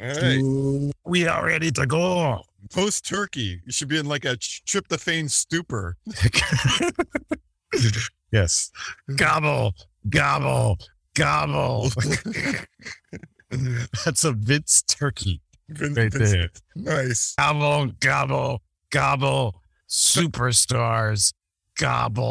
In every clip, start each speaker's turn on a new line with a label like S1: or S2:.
S1: All right.
S2: We are ready to go.
S1: Post turkey, you should be in like a tryptophan stupor.
S2: yes. Gobble, gobble, gobble. That's a Vince turkey
S1: Vin-
S2: right
S1: Vince-
S2: there.
S1: Nice.
S2: Gobble, gobble, gobble. Superstars, gobble.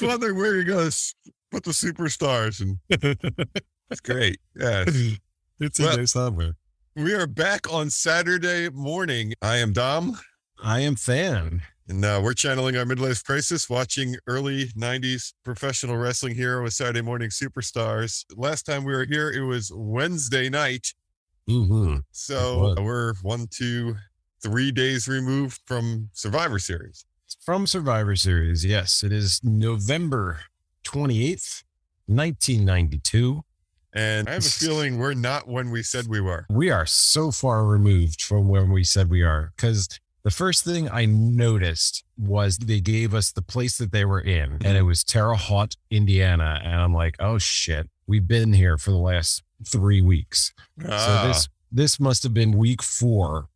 S1: Was wondering where you're going to put the superstars, and it's great. Yeah.
S2: It's
S1: Well-
S2: in there somewhere.
S1: We are back on Saturday morning. I am Dom,
S2: I am fan.
S1: and uh, we're channeling our midlife crisis, watching early 90s professional wrestling here with Saturday Morning Superstars. Last time we were here, it was Wednesday night.
S2: Mm-hmm.
S1: So we're one, two, three days removed from Survivor Series.
S2: From Survivor Series, yes, it is November 28th, 1992.
S1: And I have a feeling we're not when we said we were.
S2: We are so far removed from when we said we are because the first thing I noticed was they gave us the place that they were in, and it was Terre Haute, Indiana. And I'm like, oh shit, we've been here for the last three weeks.
S1: Ah,
S2: So this this must have been week four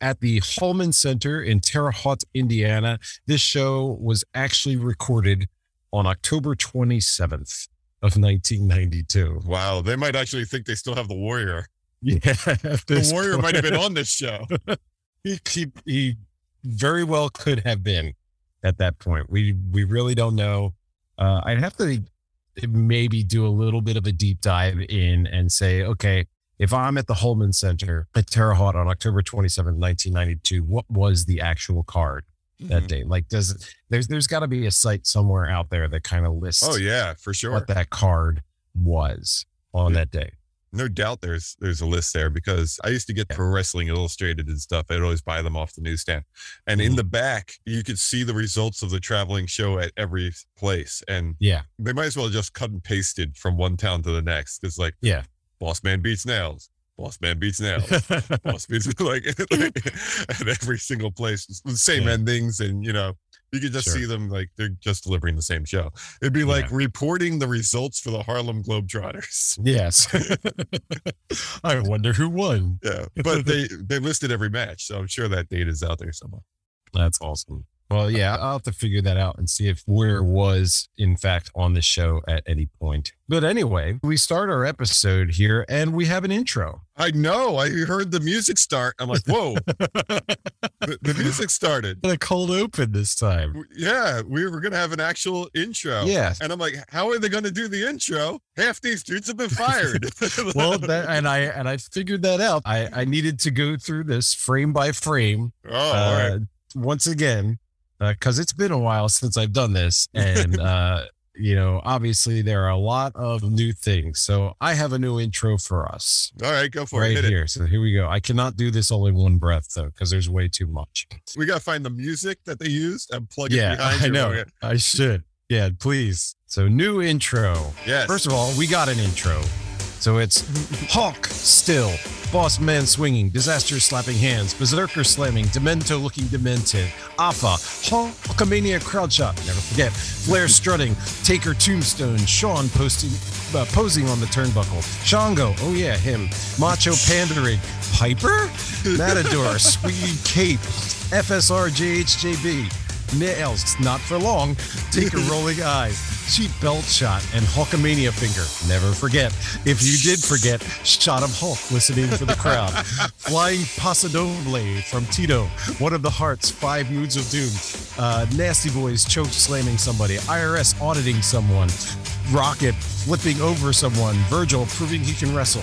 S2: at the Holman Center in Terre Haute, Indiana. This show was actually recorded on October 27th of 1992.
S1: wow, they might actually think they still have the Warrior.
S2: Yeah,
S1: The Warrior might have been on this show.
S2: He, he, he very well could have been at that point. We we really don't know. Uh, I'd have to maybe do a little bit of a deep dive in and say, okay, if I'm at the Holman Center at Terre Haute on October 27, 1992, what was the actual card that
S1: Mhm.
S2: day? Like, does it, there's there's got to be a site somewhere out there that kind of lists
S1: Oh yeah, for sure.
S2: what that card was on
S1: Yeah.
S2: that day.
S1: No doubt there's there's a list there because I used to get
S2: Yeah.
S1: Pro Wrestling Illustrated and stuff. I'd always buy them off the newsstand. And in
S2: Mhm.
S1: the back, you could see the results of the traveling show at every place. And
S2: Yeah,
S1: they might as well just cut and pasted from one town to the next. It's like
S2: yeah.
S1: Boss Man beats nails. Boss Man beats nails. Boss beats like, like at every single place. The same
S2: Yeah.
S1: endings and you know, you could just
S2: Sure.
S1: see them like they're just delivering the same show. It'd be like reporting the results for the Harlem Globetrotters.
S2: Yes. I wonder who won.
S1: Yeah, but they they listed every match, so I'm sure that data is out there somewhere.
S2: That's awesome. Well, yeah, I'll have to figure that out and see if where was in fact on the show at any point. But anyway, we start our episode here and we have an intro.
S1: I know. I heard the music start. I'm like, whoa, the, the music started.
S2: And a cold open this time.
S1: Yeah, we were gonna have an actual intro.
S2: Yeah.
S1: and I'm like, how are they gonna do the intro? Half these dudes have been fired.
S2: Well, that, and I and I figured that out. I I needed to go through this frame by frame
S1: oh, all right.
S2: uh, once again because it's been a while since I've done this, and uh, you know, obviously there are a lot of new things. So I have a new intro for us
S1: All right, go for it.
S2: right here. So here we go. I cannot do this all in one breath though, because there's way too much.
S1: We gotta find the music that they used and plug it
S2: Yeah,
S1: behind
S2: I
S1: you.
S2: know. I should. Yeah, please. So new intro.
S1: Yes.
S2: First of all, we got an intro. So it's Hawk still, Boss Man swinging, Disaster slapping hands, Berserker slamming, Demento looking demented, Alpha, Hulkamania crowd shot, never forget, Flair strutting, Taker tombstone, Shawn posting, uh, posing on the turnbuckle, Shango, oh yeah, him, Macho pandering, Piper, Matador, Swede cape, FSR JHJB, Nails, not for long, Taker rolling eyes, cheap belt shot, and Hulkamania finger. Never forget. If you did forget, shot of Hulk listening for the crowd. Flying Pasadole from Tito, one of the Hart's five moods of doom. Uh, Nasty Boys choke slamming somebody. IRS auditing someone. Rocket flipping over someone, Virgil proving he can wrestle,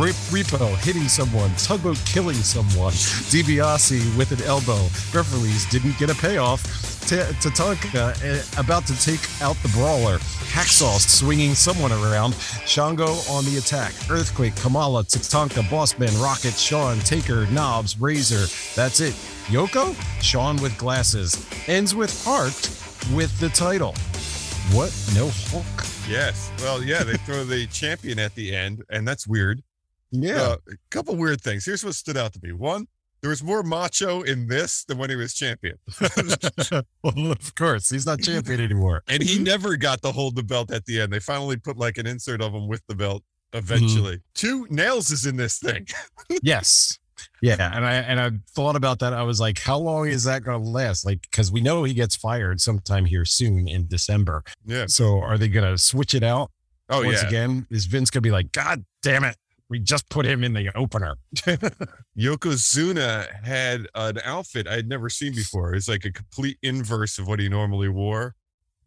S2: Re- Repo hitting someone, Tugboat killing someone, DiBiase with an elbow, Referees didn't get a payoff, T- Tatanka uh, about to take out the brawler, Hacksaw swinging someone around, Shango on the attack, Earthquake, Kamala, Tatanka, Bossman, Rocket, Shawn, Taker, Knobbs, Razor. That's it. Yoko, Shawn with glasses, ends with Hart with the title. What? No Hulk?
S1: Yes. Well, yeah, they throw the champion at the end, and that's weird.
S2: Yeah.
S1: Uh, a couple weird things. Here's what stood out to me. One, there was more macho in this than when he was champion.
S2: well, of course, he's not champion anymore.
S1: and he never got to hold the belt at the end. They finally put like an insert of him with the belt eventually. Two nails is in this thing.
S2: yes. Yeah, and I and I thought about that. I was like, how long is that going to last? Like, because we know he gets fired sometime here soon in December.
S1: Yeah.
S2: So are they going to switch it out
S1: Oh
S2: once
S1: yeah.
S2: again? Is Vince going to be like, God damn it, we just put him in the opener?
S1: Yokozuna had an outfit I had never seen before. It's like a complete inverse of what he normally wore.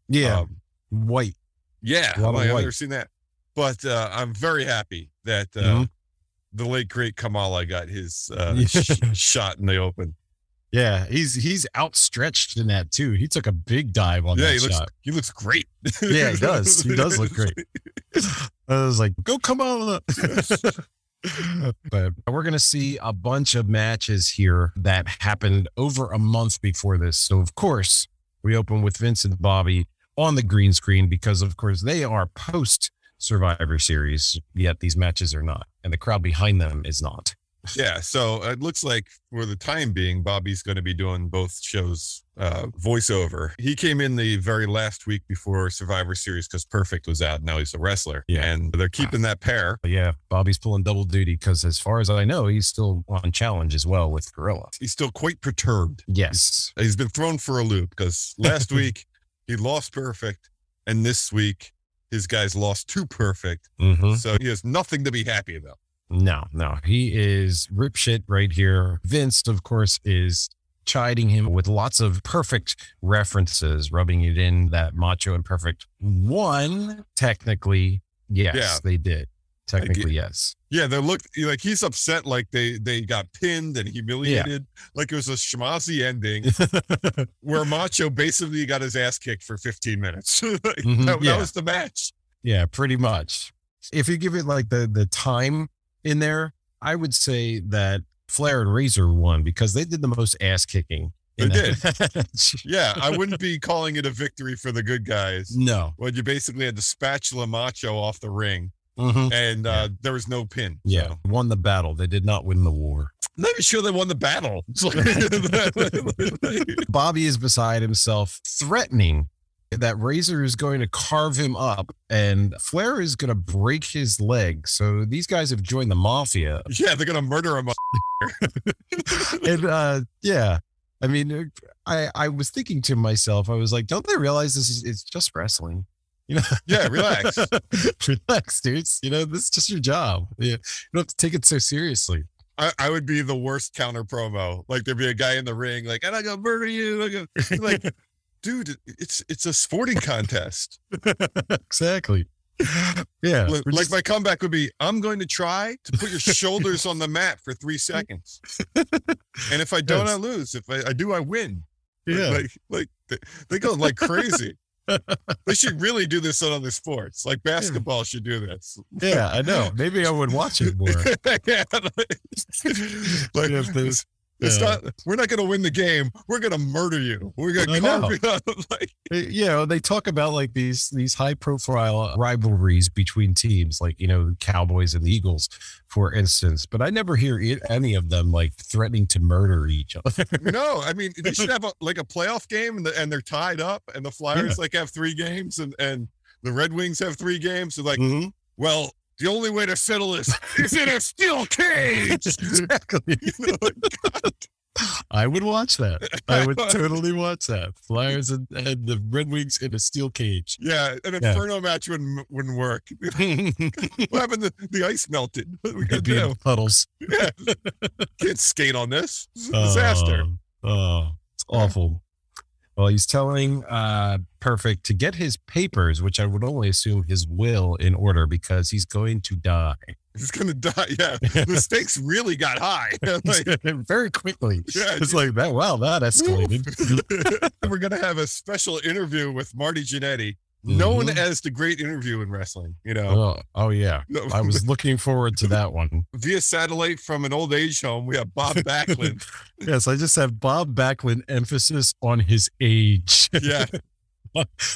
S2: yeah,
S1: Um,
S2: white.
S1: yeah.
S2: A
S1: I'm
S2: of
S1: like, I've never seen that. But uh, I'm very happy that uh,
S2: Mhm.
S1: The late great Kamala got his uh, sh- shot in the open.
S2: Yeah, he's he's outstretched in that too. He took a big dive on
S1: yeah,
S2: that
S1: he looks
S2: shot.
S1: he looks great.
S2: Yeah, he does. He does look great. I was like, go on. but we're going to see a bunch of matches here that happened over a month before this. So, of course, we open with Vincent Bobby on the green screen because, of course, they are post Survivor Series, yet these matches are not. And the crowd behind them is not.
S1: Yeah, so it looks like for the time being, Bobby's going to be doing both shows uh, voiceover. He came in the very last week before Survivor Series because Perfect was out. Now he's a wrestler,
S2: Yeah.
S1: and they're keeping that pair.
S2: Yeah, Bobby's pulling double duty because, as far as I know, he's still on challenge as well with Gorilla.
S1: He's still quite perturbed.
S2: Yes.
S1: He's been thrown for a loop because last week he lost Perfect, and this week his guys lost to Perfect.
S2: Mm-hmm.
S1: So he has nothing to be happy about.
S2: No, no, he is rip shit right here. Vince, of course, is chiding him with lots of perfect references, rubbing it in that macho and perfect one. Technically, yes,
S1: Yeah.
S2: they did. Technically, yes.
S1: Yeah, they look like he's upset, like they they got pinned and humiliated, like it was a schmozzy ending. where Macho basically got his ass kicked for 15 minutes. Like,
S2: Mhm,
S1: that, that was the match.
S2: yeah, pretty much. If you give it like the the time in there, I would say that Flair and Razor won because they did the most ass kicking.
S1: They
S2: did.
S1: Yeah, I wouldn't be calling it a victory for the good guys
S2: no.
S1: when you basically had to spatula Macho off the ring
S2: Mhm.
S1: and uh, there was no pin.
S2: Yeah,
S1: So,
S2: won the battle. They did not win the war.
S1: I'm not even sure they won the battle.
S2: Bobby is beside himself, threatening that Razor is going to carve him up and Flair is going to break his leg. So these guys have joined the mafia.
S1: yeah, they're going to murder him.
S2: And uh, yeah, I mean, I, I was thinking to myself, I was like, don't they realize this is it's just wrestling? You know,
S1: Yeah, relax.
S2: relax, dudes. You know, this is just your job. Yeah, you don't have to take it so seriously.
S1: I, I would be the worst counter promo. Like there'd be a guy in the ring, like, and I go murder you. I go, like, dude, it's it's a sporting contest.
S2: exactly. Yeah.
S1: Like, like
S2: just-
S1: my comeback would be, I'm going to try to put your shoulders on the mat for three seconds, and if I don't,
S2: Yes.
S1: I lose. If I, I do, I win.
S2: Yeah.
S1: like like they, they go like crazy. They should really do this on other sports. Like basketball should do this.
S2: yeah, I know. Maybe I would watch it more.
S1: yeah, like, like,
S2: if there's-
S1: it's not. We're not going to win the game. We're going to murder you. We're going to carve you out. Like,
S2: you know, they talk about like these these high profile rivalries between teams, like you know, the Cowboys and the Eagles, for instance. But I never hear it, any of them like threatening to murder each other.
S1: no, I mean they should have a, like a playoff game, and, the, and they're tied up, and the Flyers
S2: Yeah.
S1: like have three games, and and the Red Wings have three games. So like,
S2: Mhm.
S1: well, the only way to settle this is in a steel cage.
S2: exactly.
S1: You know,
S2: I would watch that. I would totally watch that. Flyers and, and the Red Wings in a steel cage.
S1: yeah, an
S2: Yeah.
S1: inferno match wouldn't wouldn't work. what happened? The, the ice melted. What we got to
S2: puddles.
S1: Yeah. Can't skate on this. A disaster.
S2: Oh, oh, it's awful. Well, he's telling uh, Perfect to get his papers, which I would only assume his will, in order because he's going to die
S1: He's gonna die. Yeah, the stakes really got high. Like,
S2: very quickly.
S1: Yeah,
S2: it's like that. Wow, that escalated.
S1: We're gonna have a special interview with Marty Jannetty, known
S2: Mhm.
S1: as the great interview in wrestling. You know,
S2: Oh, oh yeah, I was looking forward to that one.
S1: via satellite from an old age home. We have Bob Backlund.
S2: Yes, I just have Bob Backlund emphasis on his age.
S1: yeah,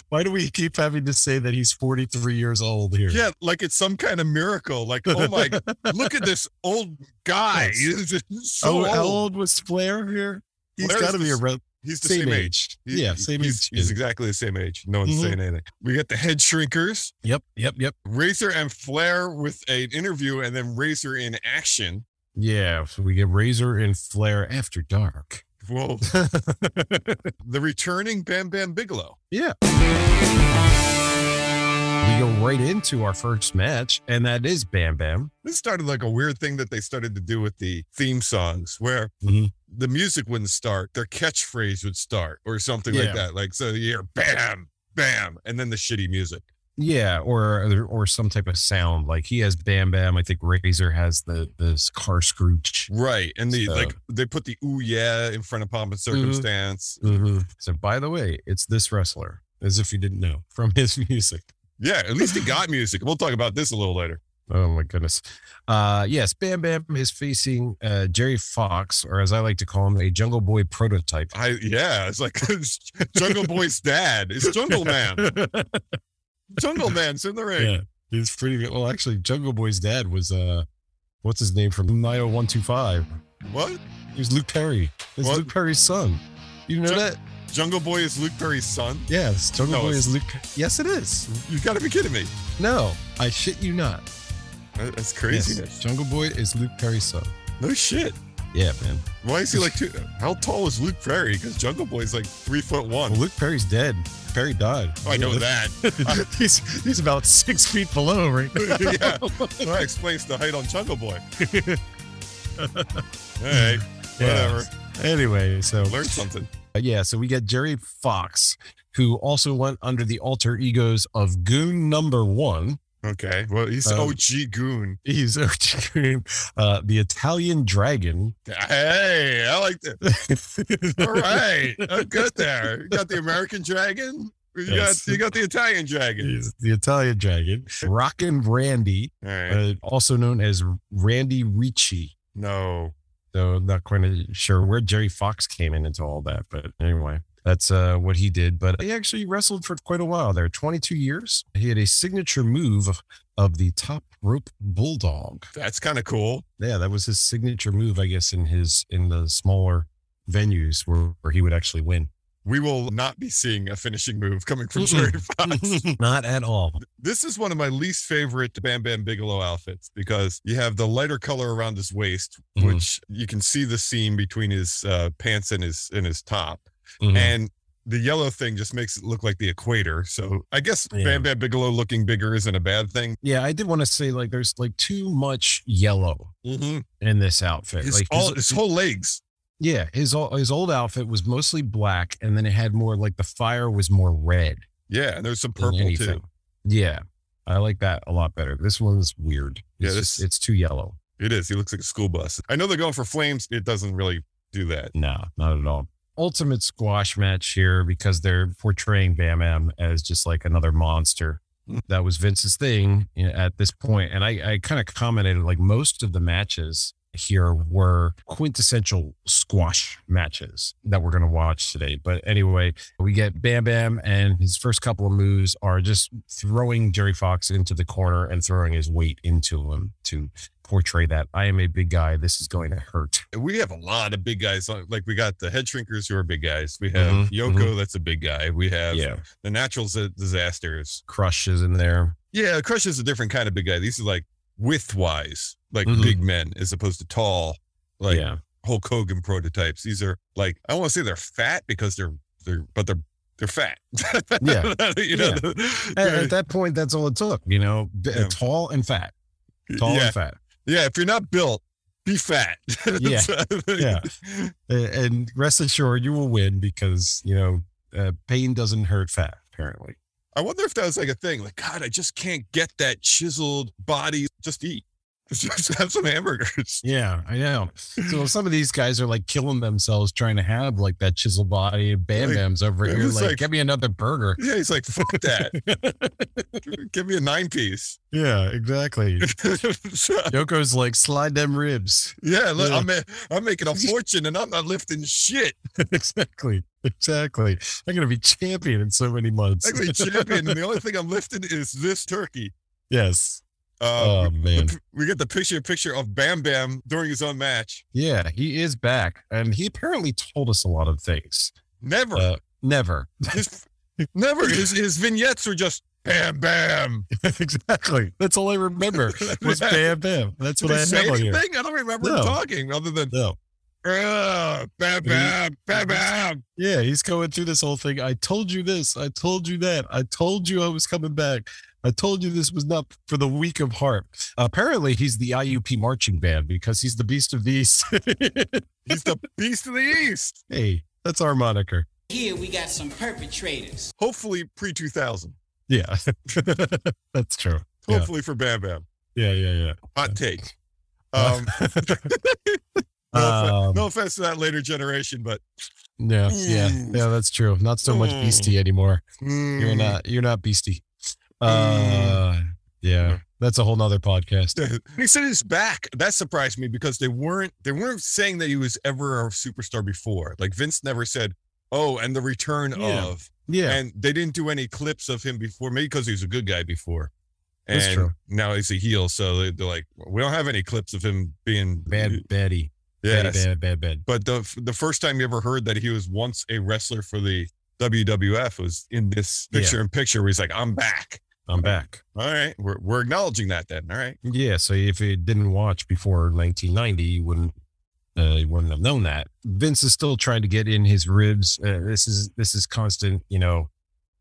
S2: Why do we keep having to say that he's 43 years old here?
S1: yeah, like it's some kind of miracle. Like, oh my, look at this old guy.
S2: Yes.
S1: He's so
S2: oh, how
S1: old.
S2: old was Flair here? He's got to be around.
S1: He's the
S2: same
S1: same,
S2: age.
S1: age. He-
S2: Yeah, same
S1: he's,
S2: age.
S1: He's exactly the same age. No one's
S2: Mhm.
S1: saying anything. We got the head shrinkers,
S2: Yep, yep, yep.
S1: Razor and Flair with an interview, and then Razor in action.
S2: Yeah, so we get Razor and Flair after dark.
S1: Whoa. the returning Bam Bam Bigelow.
S2: yeah. We go right into our first match, and that is Bam Bam.
S1: This started like a weird thing that they started to do with the theme songs where
S2: Mhm.
S1: the music wouldn't start, their catchphrase would start or something
S2: Yeah.
S1: like that. Like, so you hear bam, bam, and then the shitty music.
S2: Yeah, or or some type of sound. Like he has Bam Bam. I think Razor has the this car screech.
S1: Right. And the
S2: So-
S1: like, they put the ooh yeah in front of pomp and circumstance.
S2: So by the way, it's this wrestler, as if you didn't know from his music.
S1: Yeah. At least he got music. We'll talk about this a little later.
S2: Oh my goodness. Uh yes, Bam Bam is facing uh Jerry Fox, or as I like to call him, a Jungle Boy prototype.
S1: I, yeah. It's like Jungle Boy's dad. It's Jungle Man. Jungle Man's in the ring.
S2: yeah, he's pretty good. Well, actually, Jungle Boy's dad was uh, what's his name from 90210?
S1: What?
S2: He was Luke Perry. It's
S1: What?
S2: Luke Perry's son. You know
S1: Jun-
S2: that?
S1: Jungle Boy is Luke Perry's son?
S2: Yes, Jungle
S1: No,
S2: Boy is Luke. Yes, it is.
S1: You gotta be kidding me.
S2: No, I shit you not.
S1: That- That's
S2: Yes. Jungle Boy is Luke Perry's son.
S1: No shit.
S2: Yeah, man.
S1: Why is he like two? How tall is Luke Perry? Because Jungle Boy's like three foot one.
S2: Well, Luke Perry's dead. Perry died.
S1: Oh, I know that.
S2: he's he's about six feet below right now.
S1: yeah, well, that explains the height on Jungle Boy. hey, whatever.
S2: Anyway, so
S1: Learn something.
S2: Uh, yeah, so we get Jerry Fox, who also went under the alter egos of Goon Number One.
S1: Okay. Well, he's
S2: Um,
S1: OG Goon.
S2: He's OG uh, the Italian Dragon.
S1: Hey, I like that. All right, I'm good there. You got the American Dragon. You
S2: Yes.
S1: got you got the Italian Dragon.
S2: He's the Italian Dragon. Rockin' Randy,
S1: right.
S2: uh, also known as Randy Ricci.
S1: No.
S2: So I'm not quite sure where Jerry Fox came in into all that, but anyway, that's uh, what he did. But he actually wrestled for quite a while there, 22 years. He had a signature move of, the top rope bulldog.
S1: That's kind of cool.
S2: Yeah, that was his signature move, I guess, in his in the smaller venues where, where he would actually win.
S1: We will not be seeing a finishing move coming from Jerry Fox.
S2: not at all.
S1: This is one of my least favorite Bam Bam Bigelow outfits because you have the lighter color around his waist,
S2: Mhm.
S1: which you can see the seam between his uh, pants and his and his top,
S2: Mhm.
S1: and the yellow thing just makes it look like the equator. So I guess
S2: Yeah.
S1: Bam Bam Bigelow looking bigger isn't a bad thing.
S2: yeah, I did want to say like there's like too much yellow
S1: Mm-hmm.
S2: in this outfit.
S1: His,
S2: like
S1: all, his whole legs.
S2: Yeah, his his old outfit was mostly black, and then it had more like the fire was more red.
S1: Yeah, and there's some purple too.
S2: Yeah, I like that a lot better. This one's weird.
S1: Yeah,
S2: It's
S1: this-
S2: just, it's too yellow.
S1: It is. He looks like a school bus. I know they're going for flames. It doesn't really do that.
S2: No, not at all. Ultimate squash match here because they're portraying Bam Bam as just like another monster.
S1: Mm.
S2: That was Vince's thing at this point, and I I kind of commented like most of the matches here were quintessential squash matches that we're going to watch today. But anyway, we get Bam Bam, and his first couple of moves are just throwing Jerry Fox into the corner and throwing his weight into him to portray that I am a big guy. This is going to hurt.
S1: We have a lot of big guys. Like we got the head shrinkers who are big guys. We have
S2: Mhm,
S1: Yoko, that's a big guy. We have
S2: Yeah,
S1: the natural disasters.
S2: Crush is in there.
S1: Yeah, Crush is a different kind of big guy. These are like width wise, like
S2: Mhm.
S1: big men as opposed to tall, like
S2: yeah,
S1: Hulk Hogan prototypes. These are like I don't want to say they're fat because they're they're but they're they're fat.
S2: Yeah.
S1: you know.
S2: at, at that point, that's all it took. You know,
S1: Yeah.
S2: tall and fat, tall
S1: yeah,
S2: and fat.
S1: yeah. If you're not built, be fat.
S2: Yeah. Yeah. And rest assured, you will win because you know uh, pain doesn't hurt fat. Apparently,
S1: I wonder if that was like a thing. Like, God, I just can't get that chiseled body. Just eat. Just have some hamburgers.
S2: yeah, I know. So some of these guys are like killing themselves trying to have like that chisel body. Bam
S1: Like,
S2: Bam's over here like,
S1: like-
S2: give me another burger.
S1: Yeah, he's like, fuck that. Give me a nine piece.
S2: Yeah, exactly. Yoko's like slide them ribs.
S1: yeah, look,
S2: Yeah.
S1: I'm, ma- I'm making a fortune and I'm not lifting shit.
S2: exactly, exactly. I'm gonna be champion in so many months.
S1: I'm a champion, and the only thing I'm lifting is this turkey.
S2: yes.
S1: Uh,
S2: Oh man.
S1: the- we get the picture picture of Bam Bam during his own match.
S2: Yeah, he is back, and he apparently told us a lot of things.
S1: Never,
S2: Uh, never.
S1: his, never. His, his vignettes are just Bam Bam.
S2: exactly. That's all I remember was Bam Bam. That's
S1: Did
S2: what I
S1: he
S2: have
S1: say
S2: on here.
S1: I don't remember him
S2: No.
S1: talking other than
S2: No.
S1: "Ah, Bam Bam Bam Bam.
S2: Yeah, he's going through this whole thing. I told you this. I told you that. I told you I was coming back. I told you this was not for the weak of heart. Apparently, he's the IUP marching band because he's the beast of the East.
S1: He's the beast of the East.
S2: hey, that's our moniker.
S3: Here we got some perpetrators.
S1: Hopefully pre 2000.
S2: Yeah, that's true. Yeah.
S1: Hopefully for Bam Bam.
S2: Yeah, yeah, yeah.
S1: Hot take. Um, no, offe-
S2: Um,
S1: no offense to that later generation, but
S2: Yeah, yeah,
S1: Mm.
S2: yeah. That's true. Not so much
S1: Mm.
S2: beastie anymore. You're
S1: mm,
S2: not. You're not beastie. Uh, yeah. That's a whole nother podcast.
S1: he said he's back. That surprised me because they weren't they weren't saying that he was ever a superstar before. Like Vince never said, "Oh, and the return
S2: Yeah.
S1: of."
S2: Yeah,
S1: And they didn't do any clips of him before, maybe because he was a good guy before. And
S2: That's true.
S1: now he's a heel, so they, they're like, "We don't have any clips of him being
S2: bad, baddie.
S1: Yes.
S2: Bad, bad, bad.
S1: But the the first time you ever heard that he was once a wrestler for the WWF was in this
S2: Yeah.
S1: picture in picture where he's like, "I'm back."
S2: I'm back.
S1: All right, we're we're acknowledging that then. All right.
S2: Yeah. So if you didn't watch before 1990, you wouldn't. Uh, you wouldn't have known that Vince is still trying to get in his ribs. Uh, this is this is constant, you know,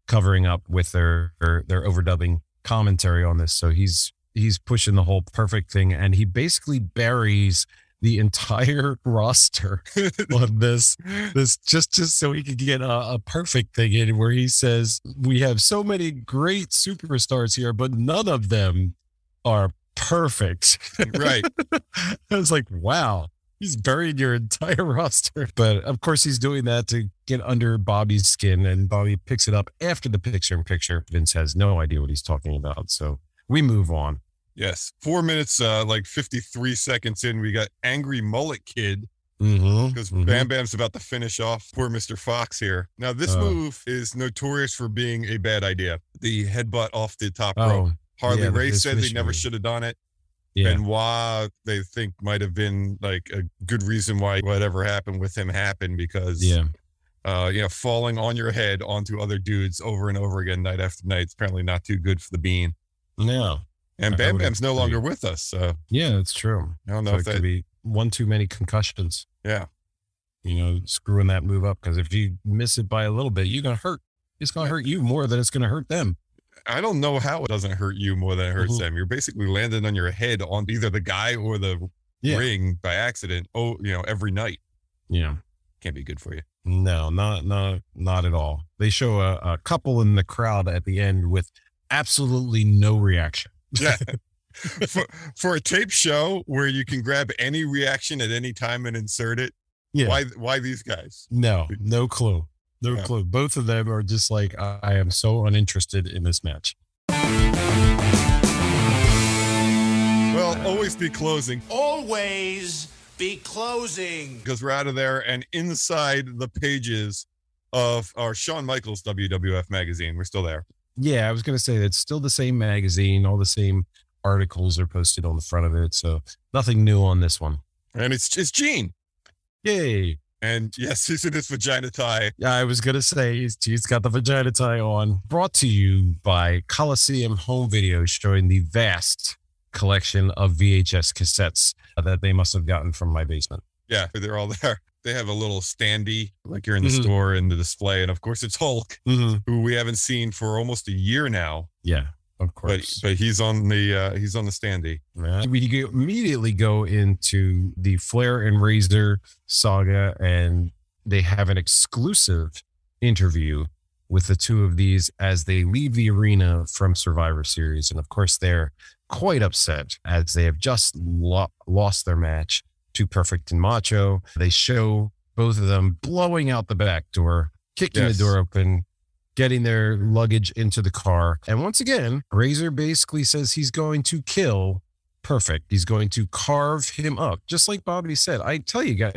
S2: covering up with their their, their overdubbing commentary on this. So he's he's pushing the whole perfect thing, and he basically buries the entire roster on this this just just so he could get a, a perfect thing in where he says we have so many great superstars here but none of them are perfect.
S1: Right.
S2: i was like wow he's buried your entire roster. But of course he's doing that to get under bobby's skin and bobby picks it up after the picture in picture vince has no idea what he's talking about so we move on
S1: Yes. Four minutes, uh, like 53 seconds in, we got Angry Mullet Kid
S2: mm-hmm,
S1: because Bam Bam's about to finish off poor Mr. Fox here. Now, this
S2: Oh.
S1: move is notorious for being a bad idea. The headbutt off the top rope.
S2: oh
S1: Harley
S2: yeah, Race
S1: said they never should have done it.
S2: yeah
S1: Benoit, they think might have been like a good reason why whatever happened with him happened because,
S2: yeah
S1: uh, you know, falling on your head onto other dudes over and over again, night after night, is apparently not too good for the bean.
S2: no
S1: And Bam Bam's no longer with us. So
S2: yeah that's true
S1: I don't know
S2: So
S1: if
S2: it
S1: that,
S2: could be one too many concussions.
S1: yeah.
S2: You know, screwing that move up because if you miss it by a little bit, you're gonna hurt. It's gonna hurt you more than it's gonna hurt them.
S1: I don't know how it doesn't hurt you more than it hurts
S2: Mhm.
S1: them. You're basically landing on your head on either the guy or the
S2: Yeah.
S1: ring by accident. Oh, you know, every night
S2: Yeah.
S1: can't be good for you.
S2: No, not not not at all. They show a, a couple in the crowd at the end with absolutely no reaction.
S1: Yeah. for, for a tape show where you can grab any reaction at any time and insert it,
S2: Yeah.
S1: why why these guys?
S2: No, no clue. No
S1: Yeah.
S2: clue. Both of them are just like I, I am so uninterested in this match.
S1: Well, always be closing
S4: Always be closing.
S1: because we're out of there and inside the pages of our Shawn Michaels WWF magazine. We're still there.
S2: Yeah, I was gonna say it's still the same magazine. All the same articles are posted on the front of it, so nothing new on this one.
S1: And it's it's Gene.
S2: Yay!
S1: And yes, he's in his vagina tie.
S2: Yeah, I was gonna say he's, he's got the vagina tie on. Brought to you by Coliseum Home Video, showing the vast collection of VHS cassettes that they must have gotten from my basement.
S1: Yeah, they're all there. They have a little standee, like you're in the
S2: Mhm.
S1: store in the display. And of course, it's Hulk,
S2: Mm-hmm.
S1: who we haven't seen for almost a year now.
S2: Yeah, of course.
S1: but he's on the uh, he's on the standee.
S2: Yeah. We immediately go into the Flair and Razor saga, and they have an exclusive interview with the two of these as they leave the arena from Survivor Series. And of course, they're quite upset as they have just lo- lost their match to Perfect and Macho. They show both of them blowing out the back door, kicking
S1: Yes.
S2: the door open, getting their luggage into the car. And once again, Razor basically says he's going to kill Perfect. He's going to carve him up, just like Bobby said. I tell you guys,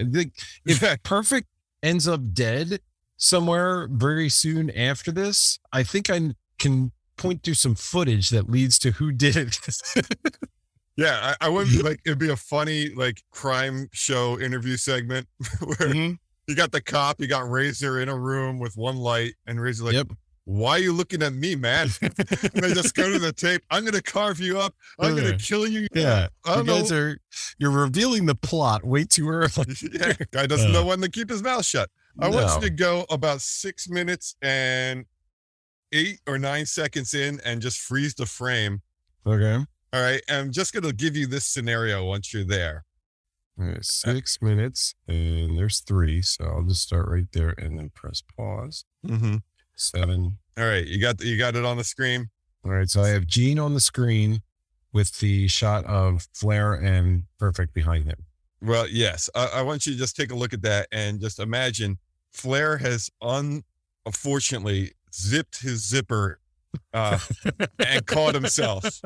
S2: if Perfect ends up dead somewhere very soon after this, I think I can point to some footage that leads to who did it.
S1: Yeah, I, I wouldn't like it'd be a funny like crime show interview segment where
S2: Mhm.
S1: you got the cop, you got Razor in a room with one light, and Razor like,
S2: Yep.
S1: why are you looking at me, man? and they just go to the tape. I'm gonna carve you up. I'm gonna kill you.
S2: Yeah. You
S1: don't know.
S2: guys are you're revealing the plot way too early.
S1: yeah, guy doesn't
S2: Uh,
S1: know when to keep his mouth shut. I want you to go about six minutes and eight or nine seconds in and just freeze the frame.
S2: Okay.
S1: All right. I'm just gonna give you this scenario once you're there.
S2: Right, six minutes and there's three. So I'll just start right there and then press pause.
S1: Mm-hmm.
S2: Seven.
S1: All right, you got you got it on the screen.
S2: All right. So I have Gene on the screen with the shot of Flair and Perfect behind him.
S1: Well, yes. I, I want you to just take a look at that and just imagine Flair has unfortunately zipped his zipper uh, and caught himself.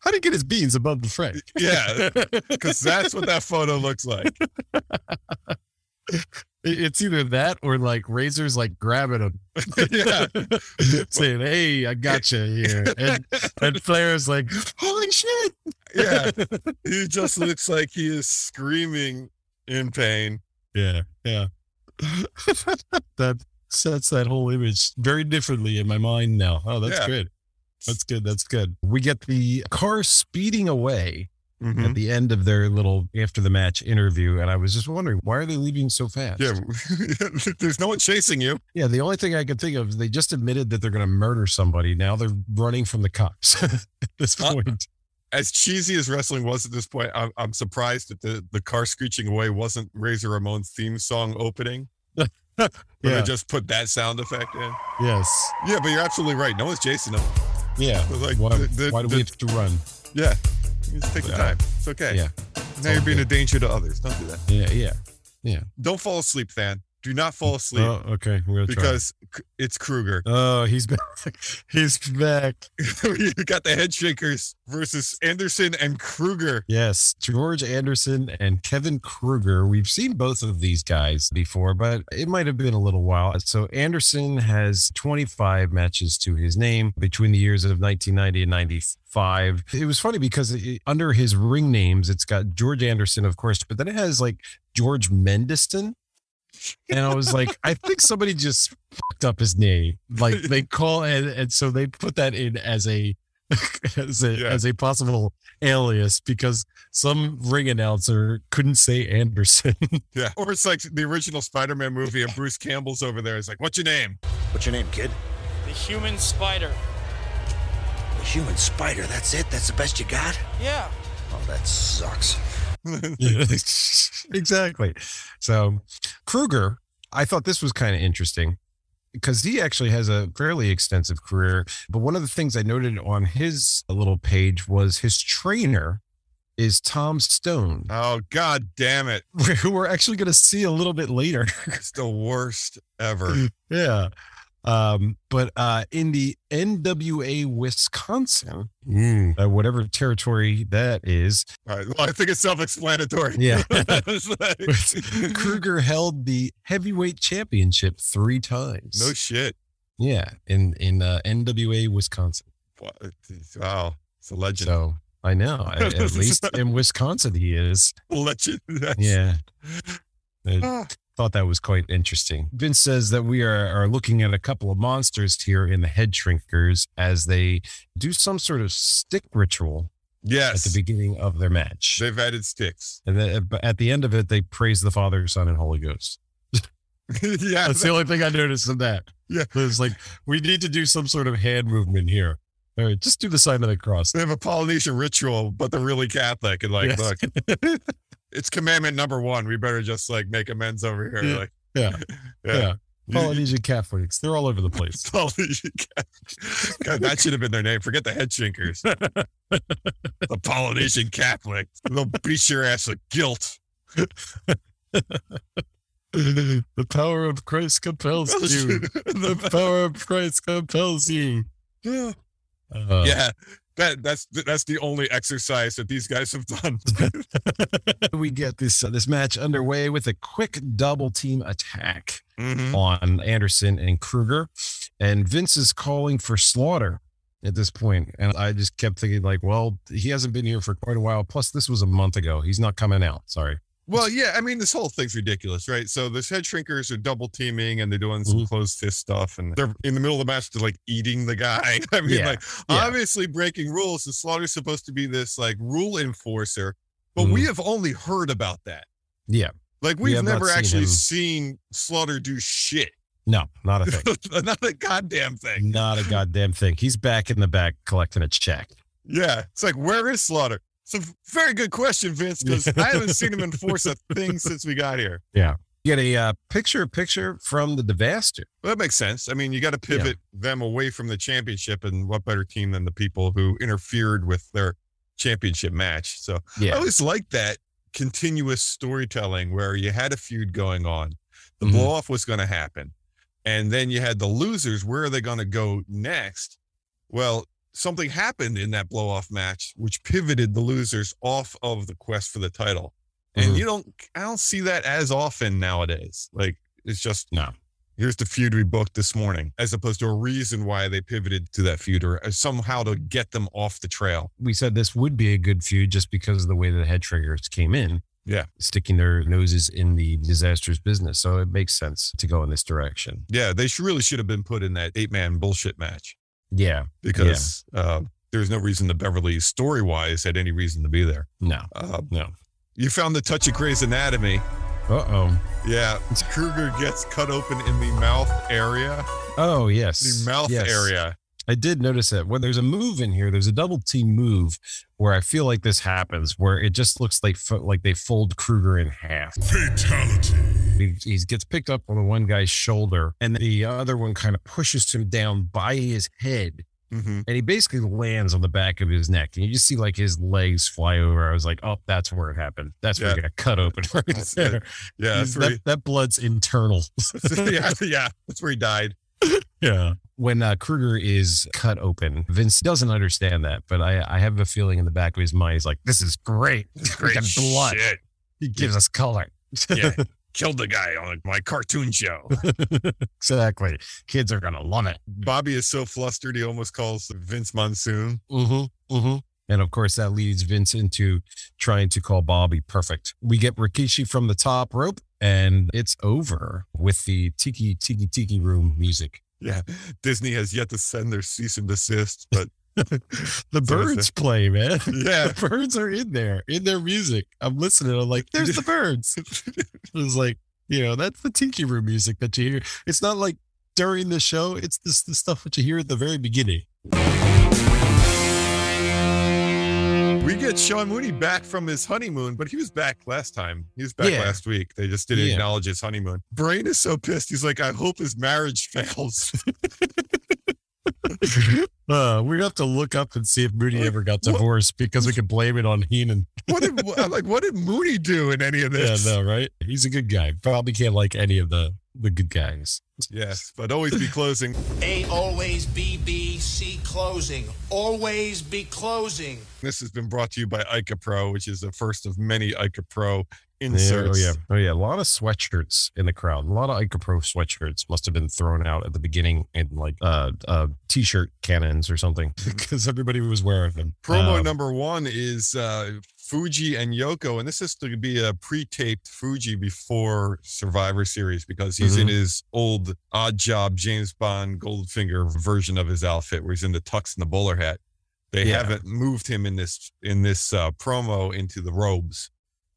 S2: How did he get his beans above the frame?
S1: Yeah, because that's what that photo looks like.
S2: It's either that or like Razor's like grabbing him,
S1: yeah,
S2: saying, "Hey, I got you here," and, and Flair's like, "Holy shit!"
S1: yeah. He just looks like he is screaming in pain.
S2: Yeah, yeah. that sets that whole image very differently in my mind now. Oh, that's
S1: Yeah.
S2: good. That's good. That's good. We get the car speeding away
S1: Mhm.
S2: at the end of their little after the match interview, and I was just wondering why are they leaving so fast?
S1: Yeah, there's no one chasing you.
S2: Yeah, the only thing I could think of is they just admitted that they're going to murder somebody. Now they're running from the cops at this
S1: Uh,
S2: point.
S1: As cheesy as wrestling was at this point, I'm, I'm surprised that the, the car screeching away wasn't Razor Ramon's theme song opening.
S2: Yeah.
S1: just put that sound effect in.
S2: Yes.
S1: Yeah, but you're absolutely right. No one's chasing them.
S2: Yeah.
S1: Like,
S2: why,
S1: the- the-
S2: why do
S1: the-
S2: we have to run?
S1: Yeah. Just take the
S2: Yeah.
S1: time. It's okay.
S2: Yeah.
S1: Now you're being
S2: good.
S1: a danger to others. Don't do that.
S2: Yeah. Yeah. Yeah.
S1: Don't fall asleep, Than. Do not fall asleep
S2: Oh, okay. We're gonna
S1: because K- it's Kruger.
S2: Oh, he's back. He's back.
S1: you got the head shrinkers versus Anderson and Kruger.
S2: Yes, George Anderson and Kevin Kruger. We've seen both of these guys before, but it might have been a little while. So Anderson has 25 matches to his name between the years of 1990 and 95. It was funny because it, under his ring names, it's got George Anderson, of course, but then it has like George Mendiston. And I was like, I think somebody just fucked up his name. Like they call and, and so they put that in as a as a
S1: Yeah.
S2: as a possible alias because some ring announcer couldn't say Anderson.
S1: Yeah. Or it's like the original Spider Man movie and Bruce Campbell's over there. It's like, what's your name?
S5: What's your name, kid?
S4: The human spider.
S5: The human spider. That's it? That's the best you got?
S4: Yeah.
S5: Oh, that sucks.
S2: Exactly. So um, Kruger, I thought this was kind of interesting because he actually has a fairly extensive career. But one of the things I noted on his little page was his trainer is Tom Stone,
S1: Oh, God damn it.
S2: who we're actually going to see a little bit later.
S1: It's the worst ever.
S2: yeah. Um, but uh, in the NWA Wisconsin, uh, whatever territory that is,
S1: All right. Well, I think it's self explanatory.
S2: Yeah. Kruger held the heavyweight championship three times.
S1: no shit.
S2: yeah, in in uh, NWA Wisconsin.
S1: Wow. It's a legend.
S2: So I know, at, at least in Wisconsin, he is.
S1: legend. That's-
S2: Yeah. I
S1: Ah.
S2: Thought that was quite interesting. Vince says that we are, are looking at a couple of monsters here in the head shrinkers as they do some sort of stick ritual
S1: Yes.
S2: at the beginning of their match.
S1: They've added sticks.
S2: And then uh, at the end of it, they praise the Father, Son, and Holy Ghost.
S1: yeah.
S2: That's the only thing I noticed in that.
S1: Yeah.
S2: It's like, we need to do some sort of hand movement here. All right, just do the sign of the cross.
S1: They have a Polynesian ritual, but they're really Catholic. And like,
S2: Yes.
S1: look, it's commandment number one. We better just like make amends over here.
S2: Yeah.
S1: Like,
S2: Yeah.
S1: yeah.
S2: Yeah. Polynesian Catholics. They're all over the place.
S1: Polynesian cat. God, that should have been their name. Forget the head shrinkers. the Polynesian Catholics. They'll beat your ass with guilt.
S2: the power of Christ compels you. The power of Christ compels you.
S1: Yeah.
S2: Uh,
S1: yeah. That that's that's the only exercise that these guys have done.
S2: we get this uh, this match underway with a quick double team attack
S1: Mhm.
S2: on Anderson and Kruger, and Vince is calling for Slaughter at this point, and I just kept thinking like, well, he hasn't been here for quite a while. Plus, this was a month ago. He's not coming out. Sorry.
S1: Well, yeah, I mean, this whole thing's ridiculous, right? So this head shrinkers are double teaming and they're doing some
S2: Mhm.
S1: closed fist stuff, and they're in the middle of the match, they're like eating the guy. I mean,
S2: Yeah,
S1: like
S2: yeah.
S1: obviously breaking rules. The Slaughter's supposed to be this like rule enforcer, but we have only heard about that.
S2: Yeah.
S1: Like
S2: We
S1: we've
S2: not
S1: never
S2: seen
S1: actually
S2: him-
S1: seen Slaughter do shit.
S2: No, not a thing.
S1: Not a goddamn thing.
S2: not a goddamn thing. He's back in the back collecting a check.
S1: Yeah. It's like, where is Slaughter? It's a very good question, Vince, because I haven't seen him enforce a thing since we got here. Yeah.
S2: You get a uh, picture picture from the Devaster.
S1: Well, that makes sense. I mean, you got to pivot them away from the championship, and what better team than the people who interfered with their championship match? So yeah. I
S2: Yeah.
S1: always liked that continuous storytelling where you had a feud going on, the
S2: Mhm.
S1: blow off was going to happen, and then you had the losers. Where are they going to go next? Well, something happened in that blow off match, which pivoted the losers off of the quest for the title. And
S2: Mhm.
S1: you don't, I don't see that as often nowadays. Like it's just
S2: No.
S1: here's the feud we booked this morning, as opposed to a reason why they pivoted to that feud or uh, somehow to get them off the trail.
S2: We said this would be a good feud just because of the way the head triggers came in.
S1: Yeah.
S2: Sticking their noses in the disaster's business. So it makes sense to go in this direction.
S1: Yeah, they really should have been put in that eight man bullshit match
S2: Yeah.
S1: because uh, there's no reason the Beverly story wise had any reason to be there.
S2: No.
S1: Uh,
S2: No.
S1: you found the touch of Grey's Anatomy.
S2: Uh oh.
S1: Yeah, Kruger gets cut open in the mouth area.
S2: Oh yes.
S1: The mouth
S2: Yes.
S1: area.
S2: I did notice that when there's a move in here, there's a double team move where I feel like this happens, where it just looks like fo- like they fold Kruger in half.
S6: Fatality.
S2: He, he gets picked up on the one guy's shoulder, and the other one kind of pushes him down by his head,
S1: hmm
S2: and he basically lands on the back of his neck. And you just see like his legs fly over. I was like, oh, that's where it happened. That's where
S1: Yeah.
S2: he got cut open right
S1: That's
S2: there.
S1: it. Yeah, that's where
S2: that, that blood's internal.
S1: yeah, yeah, that's where he died.
S2: Yeah. When uh, Kruger is cut open, Vince doesn't understand that, but I, I have a feeling in the back of his mind, he's like, "This is great. We got blood.
S1: shit.
S2: He gives us color."
S1: Yeah. Killed the guy on my cartoon show.
S2: exactly. Kids are gonna love it.
S1: Bobby is so flustered he almost calls Vince Monsoon.
S2: Mm-hmm. Mm-hmm. And of course, that leads Vince into trying to call Bobby perfect. We get Rikishi from the top rope, and it's over with the tiki tiki tiki room music.
S1: Yeah, Disney has yet to send their cease and desist, but
S2: The birds play, man.
S1: yeah,
S2: the birds are in there in their music. I'm listening. I'm like, there's the birds. It's like, you know, that's the tiki room music that you hear. It's not like during the show. It's this the stuff that you hear at the very beginning.
S1: we get Sean Mooney back from his honeymoon, but he was back last time. He was back
S2: Yeah.
S1: last week. They just didn't
S2: Yeah.
S1: acknowledge his honeymoon. Brain is so pissed. He's like, I hope his marriage fails.
S2: Uh, we have to look up and see if Mooney ever got divorced because we can blame it on Heenan.
S1: what did like? What did Mooney do in any of
S2: Yeah,
S1: this?
S2: no, right? He's a good guy. Probably can't like any of the the good guys.
S1: Yes, but always be closing.
S3: A always B B C closing. Always be closing.
S1: This has been brought to you by Icopro, which is the first of many Icopro
S2: Yeah,
S1: inserts.
S2: oh yeah, oh yeah. A lot of sweatshirts in the crowd. A lot of Icopro sweatshirts must have been thrown out at the beginning in like uh uh t-shirt cannons or something because everybody was wearing them.
S1: Promo
S2: Um,
S1: number one is uh, Fuji and Yoko, and this is to be a pre-taped Fuji before Survivor Series because he's in his old Oddjob James Bond Goldfinger version of his outfit, where he's in the tux and the bowler hat. They
S2: Yeah.
S1: haven't moved him in this in this uh, promo into the robes.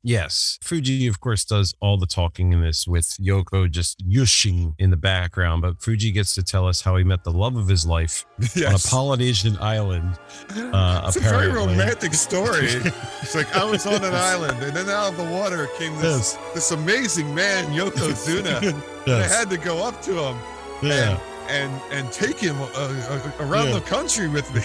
S2: Yes. Fuji, of course, does all the talking in this with Yoko just yushing in the background. But Fuji gets to tell us how he met the love of his life on a Polynesian island. Uh,
S1: it's a very romantic story. it's like I was on an island, and then out of the water came this this amazing man, Yokozuna. and I had to go up to him
S2: Yeah.
S1: and and take him uh, uh, around
S2: Yeah.
S1: the country with me.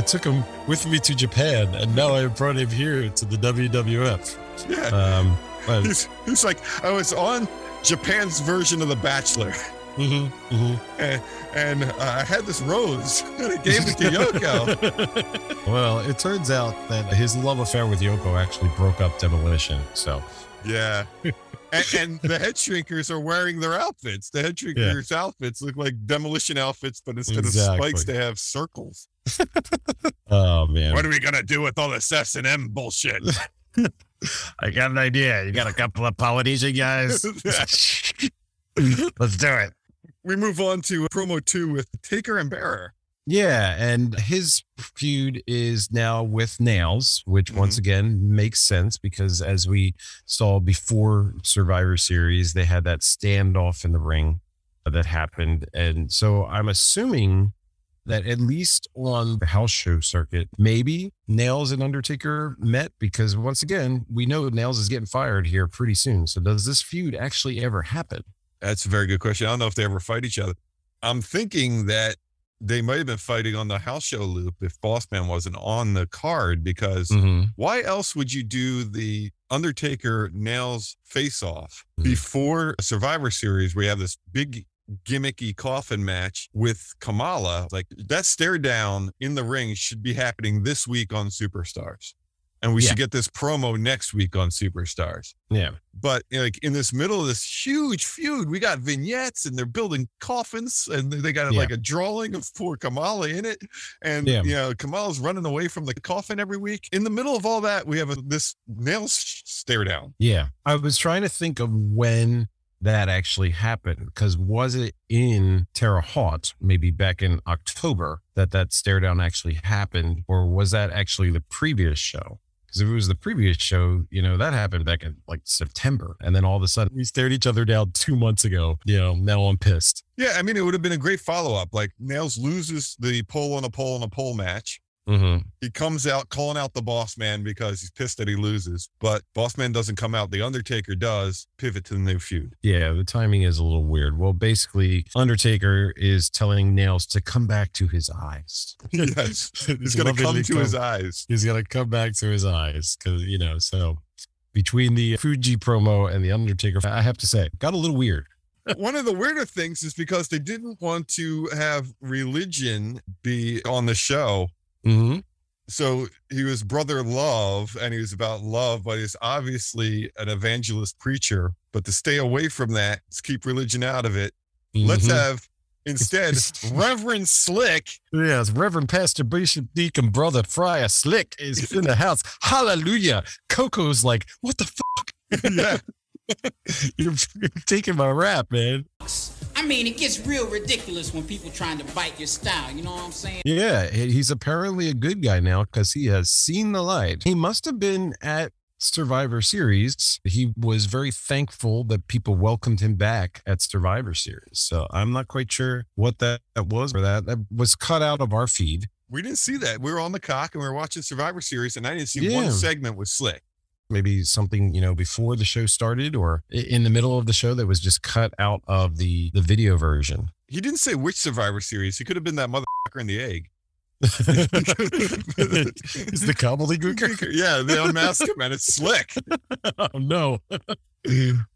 S2: I took him with me to Japan, and now I brought him here to the WWF.
S1: Yeah,
S2: Um, but,
S1: he's, he's like I was on Japan's version of The Bachelor,
S2: Mm-hmm, mm-hmm.
S1: and, and uh, I had this rose, and I gave it to Yoko.
S2: well, it turns out that his love affair with Yoko actually broke up Demolition. So,
S1: Yeah. And, and the head shrinkers are wearing their outfits. The head shrinkers' outfits look like demolition outfits, but instead
S2: Exactly.
S1: of spikes, they have circles.
S2: oh man,
S1: What are we gonna do with all this S and M bullshit?
S2: I got an idea. You got a couple of Polynesian guys. Let's do it.
S1: we move on to promo two with Taker and Bearer.
S2: Yeah, and his feud is now with Nailz, which mm-hmm. once again makes sense because as we saw before Survivor Series, they had that standoff in the ring that happened. And so I'm assuming that at least on the house show circuit, maybe Nailz and Undertaker met because once again, we know Nailz is getting fired here pretty soon. So does this feud actually ever happen?
S1: That's a very good question. I don't know if they ever fight each other. I'm thinking that they might have been fighting on the house show loop if Bossman wasn't on the card because
S2: Mm-hmm.
S1: why else would you do the Undertaker Nailz face off
S2: Mhm.
S1: before a Survivor Series where you have this big gimmicky coffin match with Kamala? Like that stare down in the ring should be happening this week on Superstars. And we
S2: Yeah.
S1: should get this promo next week on Superstars.
S2: Yeah.
S1: But you know, like in this middle of this huge feud, we got vignettes and they're building coffins and they got
S2: Yeah.
S1: like a drawing of poor Kamala in it. And
S2: Yeah.
S1: you know, Kamala's running away from the coffin every week. In the middle of all that, we have a, this nail stare down.
S2: Yeah. I was trying to think of when that actually happened because was it in Terre Haute, maybe back in October, that that stare down actually happened, or was that actually the previous show? Because if it was the previous show, you know, that happened back in like September. And then all of a sudden we stared each other down two months ago. You know, now I'm pissed.
S1: Yeah, I mean, it would have been a great follow up. Like Nailz loses the pole on a pole on a pole match.
S2: Mm-hmm.
S1: He comes out calling out the boss man because he's pissed that he loses, but boss man doesn't come out. The Undertaker does pivot to the new feud.
S2: Yeah, the timing is a little weird. Well, basically, Undertaker is telling Nailz to come back to his eyes.
S1: yes, he's gonna come
S2: lovingly
S1: to his eyes.
S2: he's gonna come back to his eyes because you know so between the fuji promo and the undertaker i have to say got a little weird
S1: One of the weirder things is because they didn't want to have religion be on the show.
S2: Mm-hmm.
S1: So he was brother love and he was about love, but he's obviously an evangelist preacher. But to stay away from that, let's keep religion out of it. Let's
S2: Mm-hmm.
S1: have instead Reverend Slick.
S2: yes reverend pastor bishop deacon brother friar slick is in the house hallelujah coco's like what the fuck
S1: yeah.
S2: you're, you're taking my rap man
S6: I mean, it gets real ridiculous when people trying to bite your style. You know what I'm saying?
S2: Yeah, he's apparently a good guy now because he has seen the light. He must have been at Survivor Series. He was very thankful that people welcomed him back at Survivor Series. So I'm not quite sure what that, that was or that that was cut out of our feed.
S1: We didn't see that. We were on the cock and we were watching Survivor Series, and I didn't see
S2: Yeah.
S1: one segment with Slick.
S2: Maybe something you know before the show started or in the middle of the show that was just cut out of the the video version.
S1: He didn't say which Survivor Series. He could have been that motherfucker in the egg.
S2: Is the Gobbledy Gooker?
S1: yeah, they unmask him and it's Slick.
S2: oh no.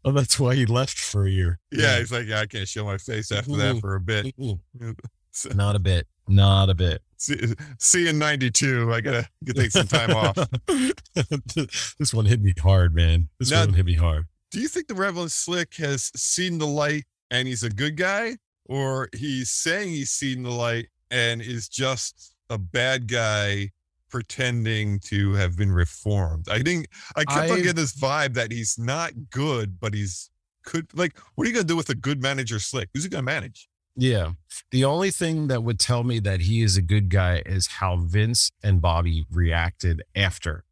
S2: oh, that's why he left for a year.
S1: Yeah, he's like, yeah, I can't show my face after that for a bit.
S2: Not a bit. Not a bit.
S1: See, see in 92, I gotta take some time off.
S2: this one hit me hard, man. This
S1: Now-
S2: one hit me hard.
S1: Do you think the Reverend Slick has seen the light and he's a good guy? Or he's saying he's seen the light and is just a bad guy pretending to have been reformed? I think I kept on getting this vibe that he's not good, but he's could like what are you gonna do with a good manager Slick? Who's he gonna manage?
S2: Yeah. The only thing that would tell me that he is a good guy is how Vince and Bobby reacted after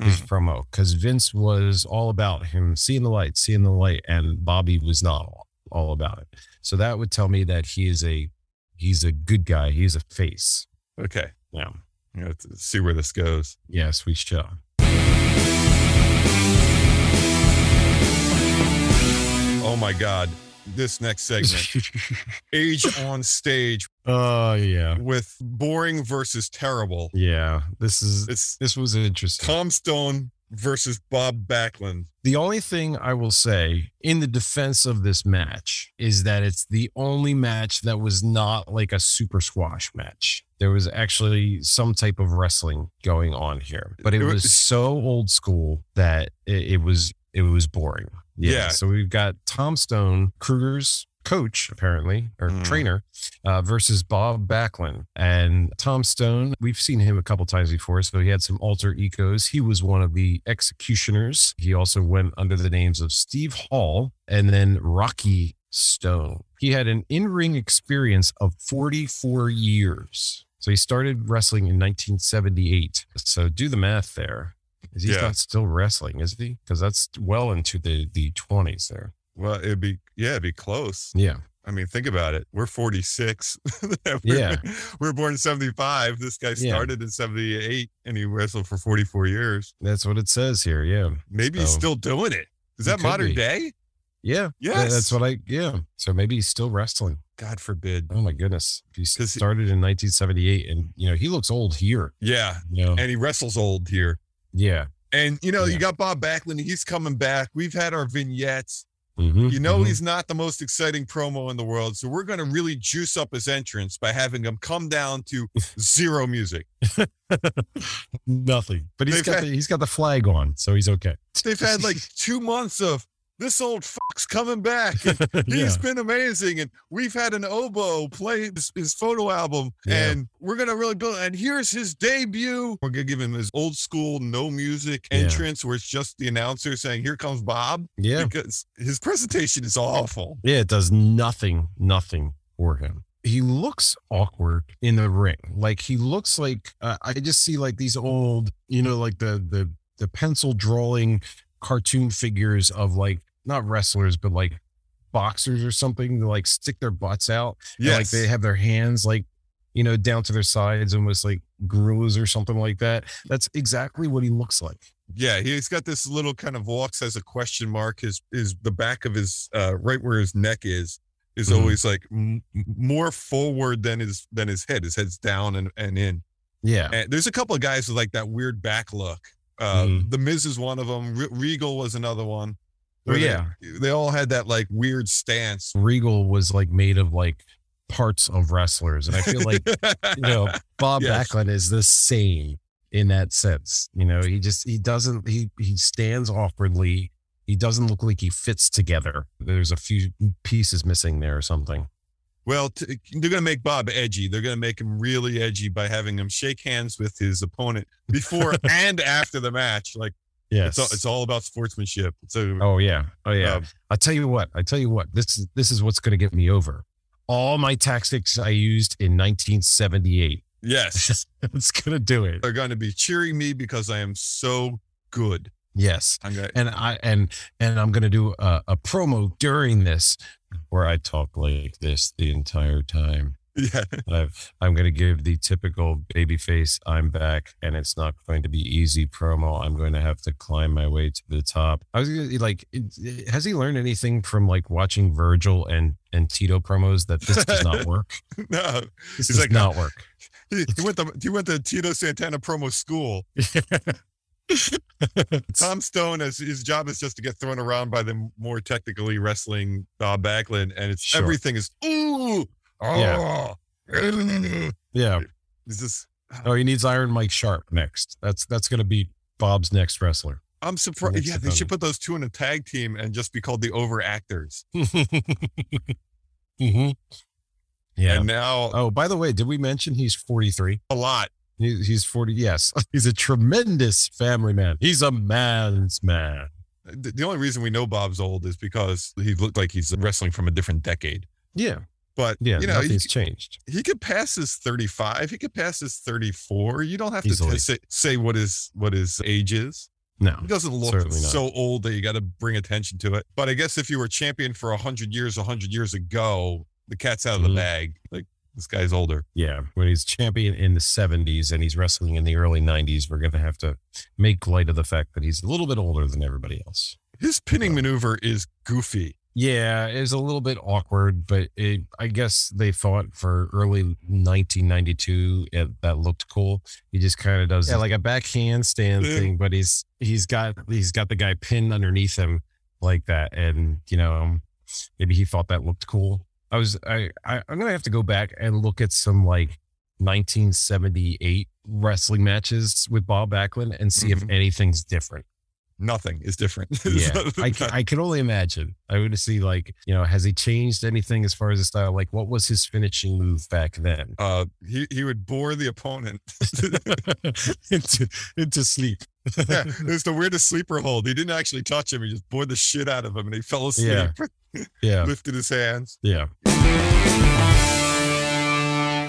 S2: his
S1: Mm.
S2: promo because Vince was all about him seeing the light, seeing the light, and Bobby was not all, all about it. So that would tell me that he is a he's a good guy. He's a face.
S1: Okay.
S2: Yeah.
S1: You know, see where this goes.
S2: Yes, we shall.
S1: Oh my God. This next segment, age on stage
S2: Oh yeah,
S1: with boring versus terrible.
S2: yeah. This is
S1: It's
S2: this was interesting.
S1: Tom Stone versus Bob Backlund.
S2: The only thing I will say in the defense of this match is that it's the only match that was not like a super squash match. There was actually some type of wrestling going on here, but it
S1: It
S2: was
S1: was-
S2: so old school that it, it was it was boring.
S1: Yeah.
S2: So we've got Tom Stone, Kruger's coach apparently or
S1: Mm.
S2: trainer uh, versus Bob Backlund and Tom Stone. We've seen him a couple times before, so he had some alter egos. He was one of the executioners. He also went under the names of Steve Hall and then Rocky Stone. He had an in-ring experience of 44 years. So he started wrestling in 1978. So do the math there. Is he
S1: Yeah.
S2: not still wrestling? Is he? Because that's well into the the 20s there.
S1: Well, it'd be yeah, it'd be close.
S2: Yeah.
S1: I mean, think about it. We're 46. We're-
S2: Yeah.
S1: We were born in 75. This guy
S2: Yeah.
S1: started in 78 and he wrestled for 44 years.
S2: That's what it says here. Yeah.
S1: Maybe he's still doing it. Is that modern
S2: be.
S1: day?
S2: Yeah.
S1: Yes.
S2: That's what I, yeah. So maybe he's still wrestling.
S1: God forbid.
S2: Oh my goodness. He- started in 1978 and, you know, he looks old here.
S1: Yeah.
S2: You know?
S1: And he wrestles old here.
S2: Yeah.
S1: And, you know,
S2: Yeah.
S1: you got Bob Backlund. He's coming back. We've had our vignettes.
S2: Mhm,
S1: You know,
S2: mhm.
S1: he's not the most exciting promo in the world. So we're going to really juice up his entrance by having him come down to zero music.
S2: nothing, but he's
S1: They've
S2: got
S1: had-
S2: the, he's got the flag on, so he's okay.
S1: They've had like two months of this old fuck's coming back. And
S2: yeah.
S1: He's been amazing. And we've had an oboe play his, his photo album.
S2: Yeah.
S1: And we're going to really build. And here's his debut. We're going to give him his old school, no music
S2: Yeah.
S1: entrance where it's just the announcer saying, Here comes Bob.
S2: Yeah.
S1: Because his presentation is awful.
S2: Yeah. It does nothing, nothing for him. He looks awkward in the ring. Like he looks like uh, I just see like these old, you know, like the the the pencil drawing cartoon figures of like not wrestlers, but like boxers or something. to like stick their butts out. and, like they have their hands like you know down to their sides, almost like gorillas or something like that. That's exactly what he looks like.
S1: Yeah, he's got this little kind of walks as a question mark. His is the back of his uh right where his neck is is
S2: Mhm.
S1: always like m- more forward than his than his head. His head's down and, and in.
S2: Yeah.
S1: And there's a couple of guys with like that weird back look. Uh
S2: Mhm.
S1: the Miz is one of them. Re- Regal was another one.
S2: Oh,
S1: Where they-
S2: yeah.
S1: They, all had that like weird stance.
S2: Regal was like made of like parts of wrestlers, and I feel like you know Bob
S1: Yes.
S2: Backlund is the same in that sense. You know, he just he doesn't he he stands awkwardly. He doesn't look like he fits together. There's a few pieces missing there or something.
S1: Well, t- they're going to make Bob edgy. They're going to make him really edgy by having him shake hands with his opponent before and after the match. Like
S2: Yes.
S1: it's all, it's all about sportsmanship. So
S2: oh yeah. Oh yeah.
S1: um,
S2: I'll tell you what. I tell you what. This is this is what's going to get me over. All my tactics I used in 1978.
S1: yes,
S2: it's going to do it.
S1: they're going to be cheering me because I am so good.
S2: Yes.
S1: I'm going.
S2: and I and and I'm gonna do a, a promo during this where I talk like this the entire time.
S1: Yeah,
S2: I've I'm gonna give the typical baby face. I'm back, and it's not going to be easy promo. I'm going to have to climb my way to the top. I was gonna, like, has he learned anything from like watching Virgil and and Tito promos that this does not work?
S1: no,
S2: This
S1: He's
S2: does
S1: like,
S2: not work.
S1: he, he went to he went to Tito Santana promo school. Tom Stone, his job is just to get thrown around by the more technically wrestling uh, Bob Backlund, and it's
S2: Sure.
S1: everything is ooh, oh,
S2: yeah.
S1: Is this?
S2: Oh, he needs Iron Mike Sharpe next. That's that's gonna be Bob's next wrestler.
S1: I'm surprised.
S2: Next
S1: Yeah, they should put those two in a tag team and just be called the overactors.
S2: hmm Yeah.
S1: And now
S2: Oh, by the way, did we mention he's 43?
S1: a lot.
S2: He, he's 40. Yes. He's a tremendous family man. He's a man's man.
S1: The, the only reason we know Bob's old is because he looked like he's wrestling from a different decade.
S2: Yeah.
S1: But
S2: Yeah,
S1: you know, he,
S2: changed.
S1: he could pass his 35. He could pass his 34. You don't have to
S2: Easily.
S1: t- say, say what his what his age is.
S2: No,
S1: He doesn't look so old that you got to bring attention to it. But I guess if you were champion for 100 years, 100 years ago, the cat's out of
S2: Mhm.
S1: the bag. Like this guy's older.
S2: Yeah, when he's champion in the 70s and he's wrestling in the early 90s, we're going to have to make light of the fact that he's a little bit older than everybody else.
S1: His pinning maneuver is goofy.
S2: Yeah, it's a little bit awkward, but it, I guess they thought for early 1992 it, that looked cool. He just kind of does yeah, like a backhand stand
S1: Yeah.
S2: thing, but he's he's got he's got the guy pinned underneath him like that, and you know um, maybe he thought that looked cool. I was I, I I'm gonna have to go back and look at some like 1978 wrestling matches with Bob Backlund and see if
S1: Mhm.
S2: anything's different.
S1: Nothing is different.
S2: Yeah, I, I can only imagine. I would see like you know, has he changed anything as far as the style? Like, what was his finishing move back then?
S1: uh, he he would bore the opponent.
S2: into into sleep.
S1: yeah, it was the weirdest sleeper hold. He didn't actually touch him. He just bored the shit out of him, and he fell asleep.
S2: Yeah. yeah,
S1: Lifted his hands.
S2: yeah.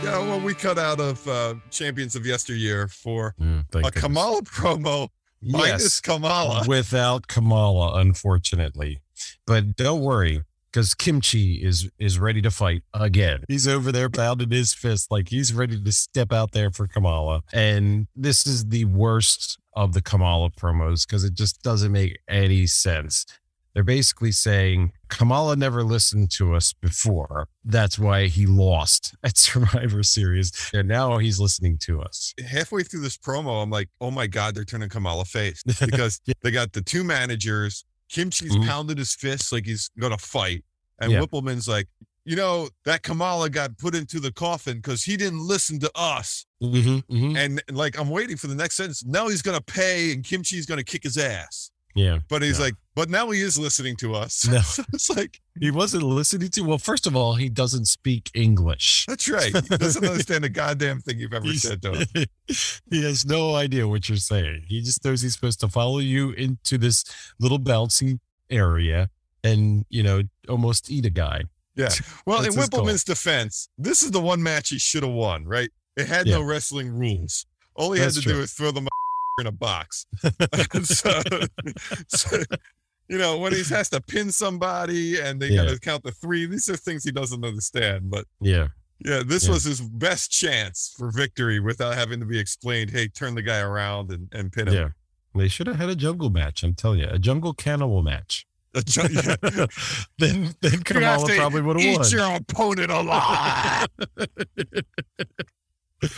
S1: Yeah, well, we cut out of uh, champions of yesteryear for
S2: Mm,
S1: a
S2: goodness.
S1: Kamala promo minus
S2: Yes,
S1: Kamala.
S2: without Kamala, unfortunately. But don't worry, because Kim Chee is is ready to fight again. He's over there pounding his fist like he's ready to step out there for Kamala. And this is the worst of the Kamala promos because it just doesn't make any sense. They're basically saying Kamala never listened to us before. That's why he lost at Survivor Series. And now he's listening to us.
S1: Halfway through this promo, I'm like, oh my God, they're turning Kamala face because they got the two managers. Kim Chee's
S2: Mhm.
S1: pounded his fists like he's going to fight. And
S2: Yeah.
S1: Wippleman's like, you know, that Kamala got put into the coffin because he didn't listen to us.
S2: Mm-hmm,
S1: And like, I'm waiting for the next sentence. Now he's going to pay and Kim Chee's going to kick his ass.
S2: Yeah.
S1: But he's
S2: No.
S1: like, but now he is listening to us.
S2: No.
S1: it's like,
S2: He wasn't listening to. Well, first of all, he doesn't speak English.
S1: that's right. He doesn't understand a goddamn thing you've ever
S2: He's-
S1: said to him.
S2: he has no idea what you're saying. He just knows he's supposed to follow you into this little bouncy area and you know almost eat a guy.
S1: Yeah. Well,
S2: That's
S1: in
S2: his goal.
S1: Defense, this is the one match he should have won, right? It had no wrestling rules. All he
S2: That's
S1: had to do
S2: true.
S1: was throw the in a box. so, so, you know, when he has to pin somebody and they got to count the three, these are things he doesn't understand. But
S2: Yeah.
S1: yeah, this
S2: Yeah.
S1: was his best chance for victory without having to be explained, hey, turn the guy around and, and pin him.
S2: Yeah. They should have had a jungle match. I'm telling you, a jungle cannibal match.
S1: A ju- yeah.
S2: then then Kamala probably would have won.
S1: eat your opponent alive.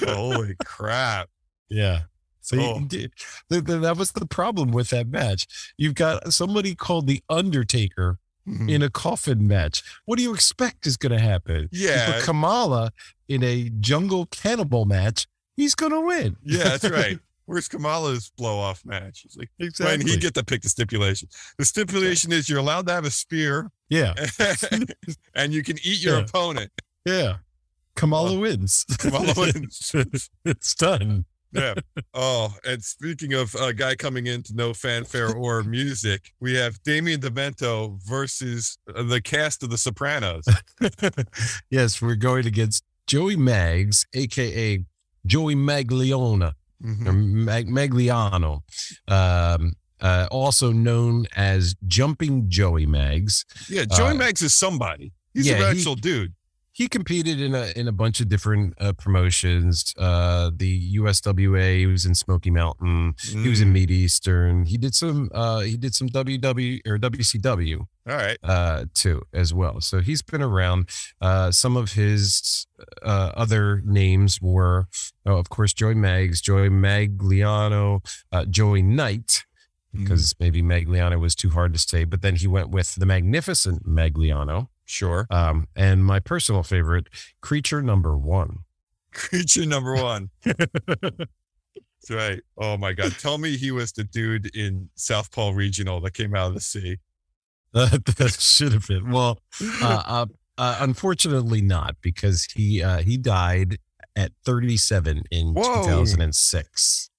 S1: Holy crap.
S2: Yeah. So
S1: Oh.
S2: you th- th- that was the problem with that match. You've got somebody called the Undertaker
S1: Mhm.
S2: in a coffin match. What do you expect is going to happen?
S1: Yeah.
S2: Kamala in a jungle cannibal match. He's going to win.
S1: Yeah, that's right. Where's Kamala's blow off match? He's like,
S2: Exactly.
S1: when he get to pick the stipulation. The stipulation is you're allowed to have a spear
S2: yeah.
S1: and you can eat your
S2: Yeah.
S1: opponent.
S2: Yeah. Kamala wins.
S1: Kamala wins.
S2: it's done.
S1: Yeah. Oh, and speaking of a guy coming in to no fanfare or music, we have Damien Demento versus uh, the cast of The Sopranos.
S2: yes, we're going against Joey Maggs, aka Joey Magliona.
S1: Mhm.
S2: or Mag- Magliano, um, uh, also known as Jumping Joey Maggs.
S1: Yeah, Joey
S2: Uh,
S1: Maggs is somebody. He's
S2: yeah,
S1: an
S2: he-
S1: dude.
S2: He competed in a in a bunch of different uh, promotions. Uh, the USWA. He was in Smoky Mountain. He was in
S1: Mm,
S2: Mid Eastern. He did some. Uh, he did some WW or WCW
S1: All right.
S2: uh, too as well. So he's been around. Uh, some of his uh, other names were, oh, of course, Joey Maggs, Joey Magliano, uh, Joey Knight,
S1: Mm-hmm.
S2: because maybe Magliano was too hard to say. But then he went with the magnificent Magliano,
S1: Sure.
S2: um, and my personal favorite, Creature Number One.
S1: Creature number one. That's right. Oh my God. Tell me he was the dude in Southpaw Regional that came out of the sea.
S2: that should have been well. Uh, uh, uh, unfortunately, not because he uh, he died at 37 in
S1: Whoa.
S2: 2006.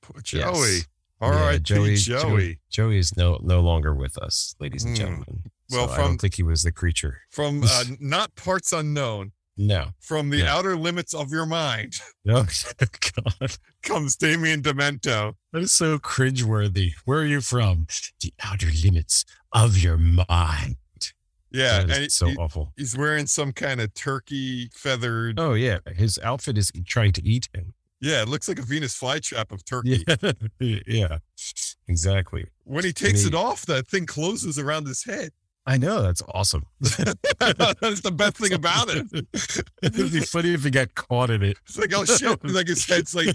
S1: Poor
S2: Yes.
S1: Joey. All
S2: Yeah,
S1: right,
S2: Joey,
S1: Joey.
S2: Joey. Joey is no no longer with us, ladies and
S1: Hmm.
S2: gentlemen.
S1: Well,
S2: so I don't think he was the creature.
S1: From uh, not parts unknown,
S2: No.
S1: from the
S2: Yeah.
S1: outer limits of your mind
S2: No. God.
S1: comes Damien Demento.
S2: That is so cringeworthy. Where are you from? The outer limits of your mind.
S1: Yeah,
S2: That is
S1: and he-
S2: so
S1: he-
S2: awful.
S1: he's wearing some kind of turkey feathered.
S2: Oh yeah, his outfit is trying to eat him.
S1: Yeah, it looks like a Venus flytrap of turkey.
S2: Yeah, yeah, exactly.
S1: When he takes
S2: he-
S1: it off, that thing closes around his head.
S2: I know that's awesome.
S1: That's the best thing about it.
S2: It'd be funny if he got caught in it.
S1: It's like, oh shit, like his head's like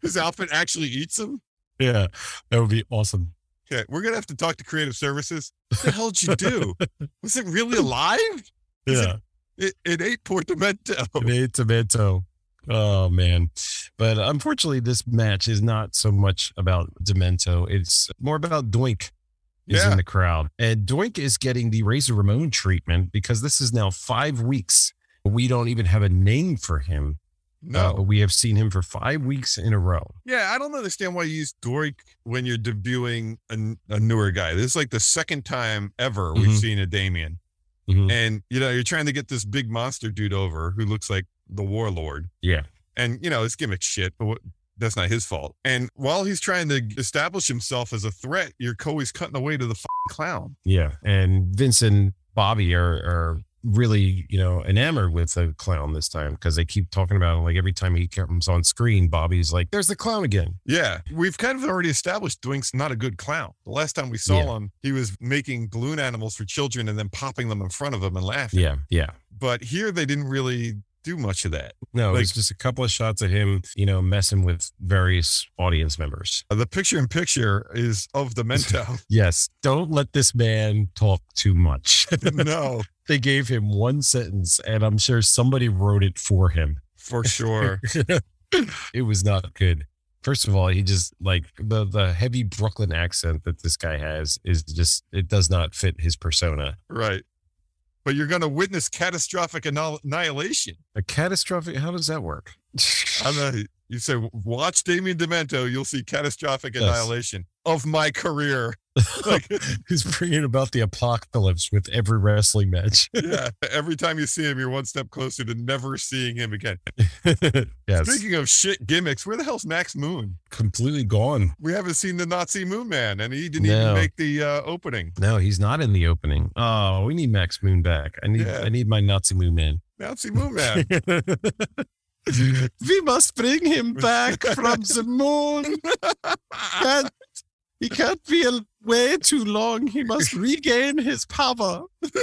S1: his outfit actually eats him.
S2: yeah, that would be awesome.
S1: Okay, we're gonna have to talk to creative services. What the hell did you do? Was it really alive? Is it-
S2: Yeah,
S1: It, it ate poor Demento.
S2: tomato, tomato. Oh man, but unfortunately, this match is not so much about Demento. It's more about Doink. Is
S1: Yeah.
S2: in the crowd, and Doink is getting the Razor Ramon treatment because this is now five weeks. We don't even have a name for him.
S1: No.
S2: Uh, but we have seen him for five weeks in a row.
S1: Yeah, I don't understand why you use Doink when you're debuting a, a newer guy. This is like the second time ever we've
S2: Mhm.
S1: seen a Damien.
S2: Mhm.
S1: And, you know, you're trying to get this big monster dude over who looks like the warlord.
S2: Yeah.
S1: And, you know, it's gimmick shit, but what, that's not his fault. And while he's trying to establish himself as a threat, your Coey's cutting away to the clown.
S2: Yeah. And Vince and Bobby are, are really, you know, enamored with the clown this time because they keep talking about him. Like every time he comes on screen, Bobby's like, there's the clown again.
S1: Yeah, we've kind of already established Doink's not a good clown. The last time we saw
S2: Yeah.
S1: him, he was making balloon animals for children and then popping them in front of him and laughing.
S2: Yeah. Yeah.
S1: But here they didn't really do much of that.
S2: No,
S1: Like-
S2: it's just a couple of shots of him, you know, messing with various audience members.
S1: Uh, The picture in picture is of Demento.
S2: Yes. Don't let this man talk too much.
S1: no,
S2: they gave him one sentence, and I'm sure somebody wrote it for him.
S1: for sure.
S2: it was not good. First of all, he just like the the heavy Brooklyn accent that this guy has is just it does not fit his persona.
S1: right. But you're going to witness catastrophic annihilation.
S2: A catastrophic. How does that work?
S1: I know. You say, watch Damien Demento, you'll see catastrophic
S2: Yes.
S1: annihilation of my career. Like,
S2: He's bringing about the apocalypse with every wrestling match.
S1: yeah, every time you see him, you're one step closer to never seeing him again.
S2: yes,
S1: Speaking of shit gimmicks, where the hell's Max Moon?
S2: completely gone.
S1: We haven't seen the Nazi Moon Man, and he didn't
S2: No.
S1: even make the uh, opening.
S2: No, he's not in the opening. Oh, we need Max Moon back. I need
S1: Yeah.
S2: I need my Nazi Moon man.
S1: Nazi Moon Man.
S2: we must bring him back from the moon. Can't, he can't be away too long. He must regain his power.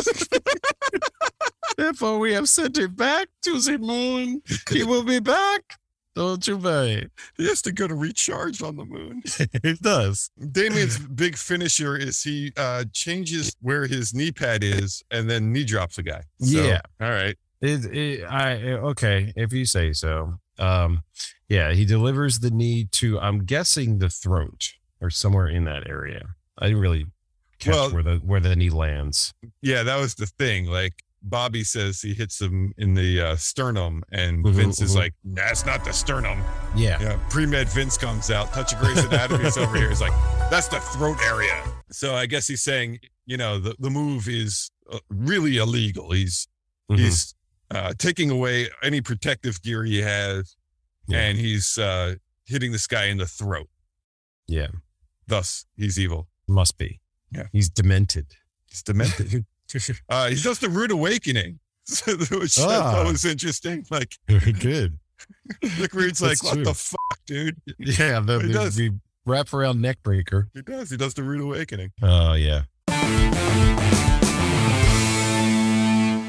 S2: Therefore, we have sent him back to the moon. He will be back. Don't you worry.
S1: he has to go to recharge on the moon.
S2: He does.
S1: Damien's big finisher is he uh, changes where his knee pad is and then knee drops a guy. So,
S2: Yeah.
S1: All right.
S2: It, it, I okay, if you say so. Um, yeah, he delivers the knee to I'm guessing the throat or somewhere in that area. I didn't really catch
S1: Well-
S2: where the where the knee lands.
S1: Yeah, that was the thing. Like Bobby says he hits him in the uh, sternum, and
S2: Mhm,
S1: Vince is
S2: mhm.
S1: like, that's not the sternum.
S2: Yeah,
S1: Yeah, pre med Vince comes out. Touch of Grace Anatomy's over here. He's like, that's the throat area. So I guess he's saying, you know, the, the move is uh, really illegal. He's
S2: Mhm.
S1: he's uh, taking away any protective gear he has,
S2: Yeah.
S1: and he's uh, hitting this guy in the throat.
S2: yeah,
S1: Thus, he's evil.
S2: must be.
S1: Yeah.
S2: he's demented.
S1: He's demented. uh, he does the rude awakening. So, which I
S2: Ah.
S1: thought was interesting. Like,
S2: Very good.
S1: Rick Rude's like, what
S2: true.
S1: the fuck, dude?
S2: Yeah, the,
S1: He
S2: the,
S1: does.
S2: the wrap around neck breaker.
S1: He does. He does the rude awakening.
S2: Oh yeah,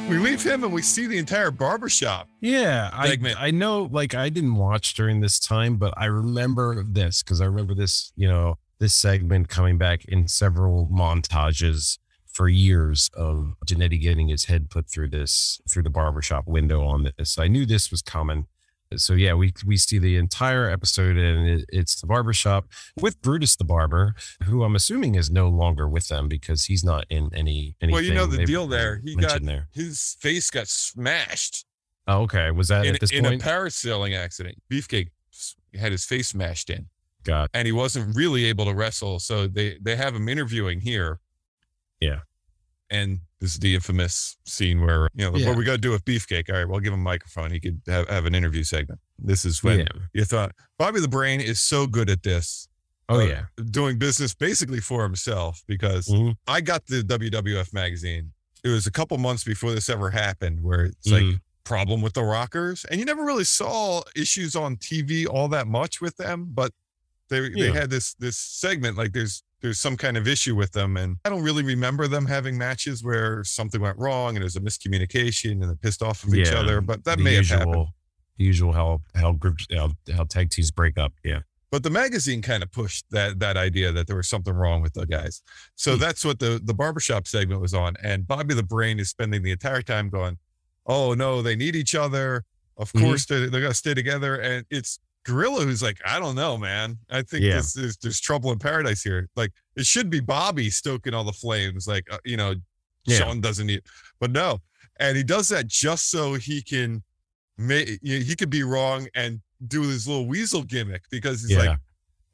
S1: We leave him and we see the entire barbershop.
S2: yeah. I I know. Like I didn't watch during this time, but I remember this because I remember this. You know, this segment coming back in several montages for years of Jannetty getting his head put through this through the barbershop window on this. I knew this was coming. So yeah, we we see the entire episode and it, it's the barbershop with Brutus the barber, who I'm assuming is no longer with them because he's not in any anything.
S1: Well, you know the deal there. He got
S2: there.
S1: his face got smashed
S2: Oh, okay. Was that
S1: in,
S2: at this
S1: in a parasailing accident. Beefcake had his face smashed in,
S2: God.
S1: and he wasn't really able to wrestle. So they they have him interviewing here.
S2: Yeah.
S1: And this is the infamous scene where, you know,
S2: Yeah.
S1: what we got to do with Beefcake. All right, we'll give him a microphone. He could have, have an interview segment. This is when
S2: Yeah.
S1: you thought Bobby the Brain is so good at this.
S2: Oh
S1: uh,
S2: yeah.
S1: Doing business basically for himself because
S2: Mhm.
S1: I got the WWF magazine. It was a couple months before this ever happened where it's like
S2: Mhm.
S1: problem with the rockers. And you never really saw issues on TV all that much with them, but they they had this this segment like there's there's some kind of issue with them. And I don't really remember them having matches where something went wrong and there's a miscommunication and they're pissed off of each
S2: Yeah,
S1: other. But that may
S2: usual,
S1: have happened.
S2: The usual how how groups how, how tag teams break up. Yeah.
S1: But the magazine kind of pushed that that idea that there was something wrong with the guys. So
S2: Hmm.
S1: that's what the the barbershop segment was on. And Bobby the Brain is spending the entire time going, "Oh no, they need each other. Of
S2: Mhm.
S1: course they they're gonna stay together." And it's Gorilla who's like, "I don't know, man. I think
S2: Yeah.
S1: this is there's trouble in paradise here. Like it should be Bobby stoking all the flames. Like uh, you know,
S2: Yeah.
S1: Shawn doesn't need, but no." And he does that just so he can, may he could be wrong and do his little weasel gimmick because he's
S2: Yeah.
S1: like,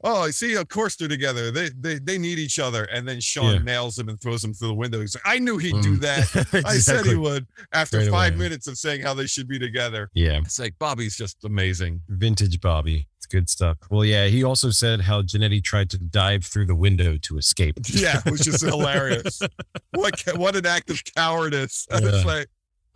S1: "Oh, I see. Of course they're together. They they they need each other." And then Shawn
S2: Yeah.
S1: nails him and throws him through the window. He's like, "I knew he'd do
S2: Mm.
S1: that. I said he would." After five
S2: away.
S1: minutes of saying how they should be together,
S2: Yeah.
S1: it's like Bobby's just amazing.
S2: Vintage Bobby. It's good stuff. Well, yeah, he also said how Jannetty tried to dive through the window to escape.
S1: Yeah, which is hilarious. What what an act of cowardice!
S2: Yeah.
S1: It's like,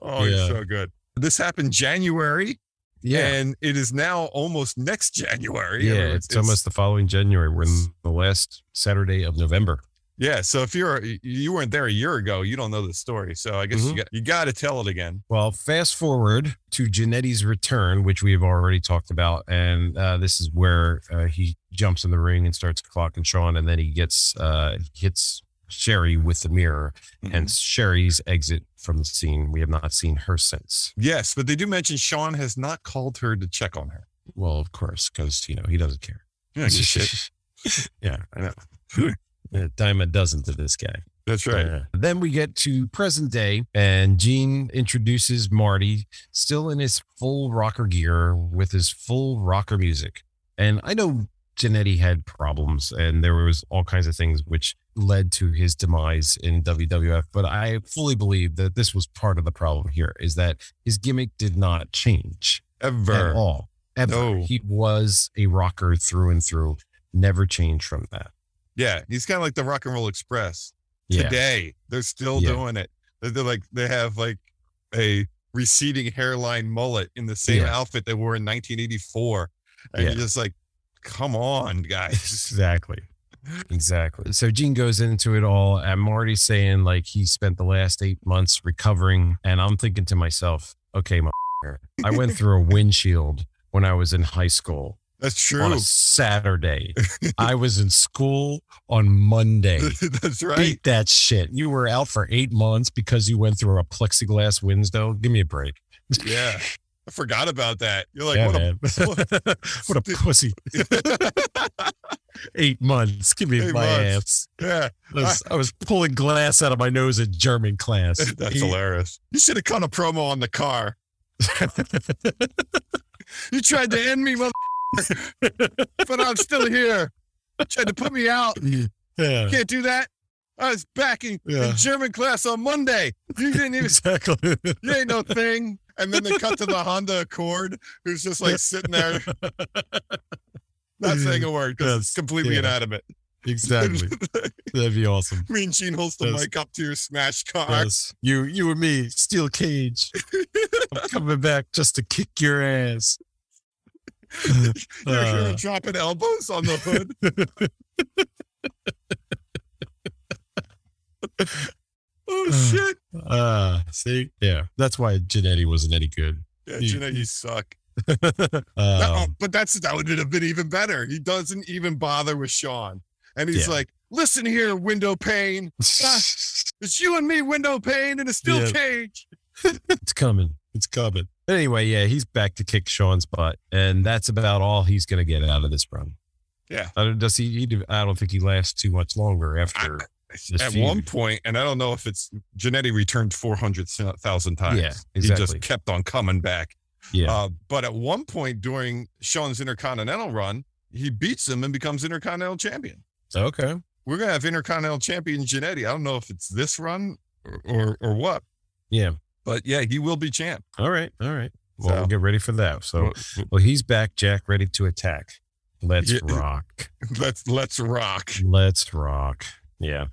S1: oh, he's
S2: Yeah.
S1: so good. This happened January,
S2: Yeah.
S1: and it is now almost next January.
S2: yeah,
S1: Everyone-
S2: it's, almost the following January. We're in the last Saturday of November.
S1: yeah. So if you're you weren't there a year ago, you don't know the story. So I guess
S2: Mhm.
S1: you got you got to tell it again.
S2: Well, fast forward to Jannetty's return, which we've already talked about, and uh, this is where uh, he jumps in the ring and starts clocking Shawn, and then he gets uh, hits Sherri with the mirror,
S1: Mm-hmm.
S2: hence Sherri's exit from the scene. We have not seen her since.
S1: Yes, but they do mention Shawn has not called her to check on her.
S2: Well, of course, because you know he doesn't care.
S1: Yeah, shit.
S2: yeah,
S1: I know.
S2: a dime a dozen to this guy.
S1: That's right.
S2: Uh, then we get to present day, and Gene introduces Marty, still in his full rocker gear with his full rocker music. And I know Jannetty had problems, and there was all kinds of things which led to his demise in WWF. But I fully believe that this was part of the problem here: is that his gimmick did not change
S1: Ever.
S2: at all. Ever.
S1: No.
S2: He was a rocker through and through. Never changed from that.
S1: Yeah, he's kind of like the Rock and Roll Express.
S2: Yeah.
S1: Today, they're still
S2: Yeah.
S1: doing it. They're, like they have like a receding hairline mullet in the same
S2: Yeah.
S1: outfit they wore in 1984, and you're just like, come on, guys.
S2: Exactly. Exactly. So Gene goes into it all, and Marty's saying like he spent the last eight months recovering, and I'm thinking to myself, okay, my I went through a windshield when I was in high school
S1: That's true.
S2: on a Saturday. I was in school on Monday.
S1: That's right.
S2: Beat that shit. You were out for eight months because you went through a plexiglass window. Give me a break.
S1: Yeah, I forgot about that. You're like,
S2: yeah,
S1: what a
S2: what a pussy. eight months. Give me
S1: Eight
S2: my
S1: months.
S2: ass.
S1: yeah.
S2: I was, I was pulling glass out of my nose in German class.
S1: That's hilarious. You should have cut a promo on the car. You tried to end me, mother, but I'm still here. You Tried to put me out.
S2: yeah,
S1: Can't do that. I was back in,
S2: Yeah.
S1: in German class on Monday. You didn't even.
S2: exactly.
S1: You ain't no thing. And then they cut to the Honda Accord, who's just like sitting there, not saying a word because it's
S2: Yes.
S1: completely
S2: Yeah.
S1: inanimate.
S2: exactly. That'd be awesome.
S1: Me and Gene holds the
S2: Yes.
S1: mic up to your smashed car.
S2: Yes. You, you and me, steel cage. I'm coming back just to kick your ass.
S1: You're, you're
S2: Uh.
S1: dropping elbows on the hood. Oh shit!
S2: Uh, see, yeah, that's why Jannetty wasn't any good.
S1: Yeah,
S2: You-
S1: Gina, you suck.
S2: Um,
S1: but that's that would have been even better. He doesn't even bother with Shawn, and he's
S2: Yeah.
S1: like, "Listen here, window pane. It's you and me, window pane, in a steel
S2: Yeah.
S1: cage."
S2: it's coming. It's coming. But anyway, yeah, he's back to kick Shawn's butt, and that's about all he's going to get out of this run.
S1: Yeah.
S2: I don't, does he, he? I don't think he lasts too much longer after. This
S1: At
S2: feud.
S1: one point, and I don't know if it's Jannetty returned four hundred thousand times.
S2: Yeah,
S1: He just kept on coming back.
S2: yeah,
S1: Uh, but at one point during Shawn's Intercontinental run, he beats him and becomes Intercontinental Champion.
S2: okay.
S1: We're gonna have Intercontinental Champion Jannetty. I don't know if it's this run or or, or what.
S2: Yeah.
S1: But yeah, he will be champ.
S2: All right. All right. Well,
S1: So-
S2: we'll get ready for that. So,
S1: Well,
S2: well, he's back, Jack, ready to attack. Let's
S1: Yeah.
S2: rock.
S1: let's let's rock.
S2: Let's rock. Yeah.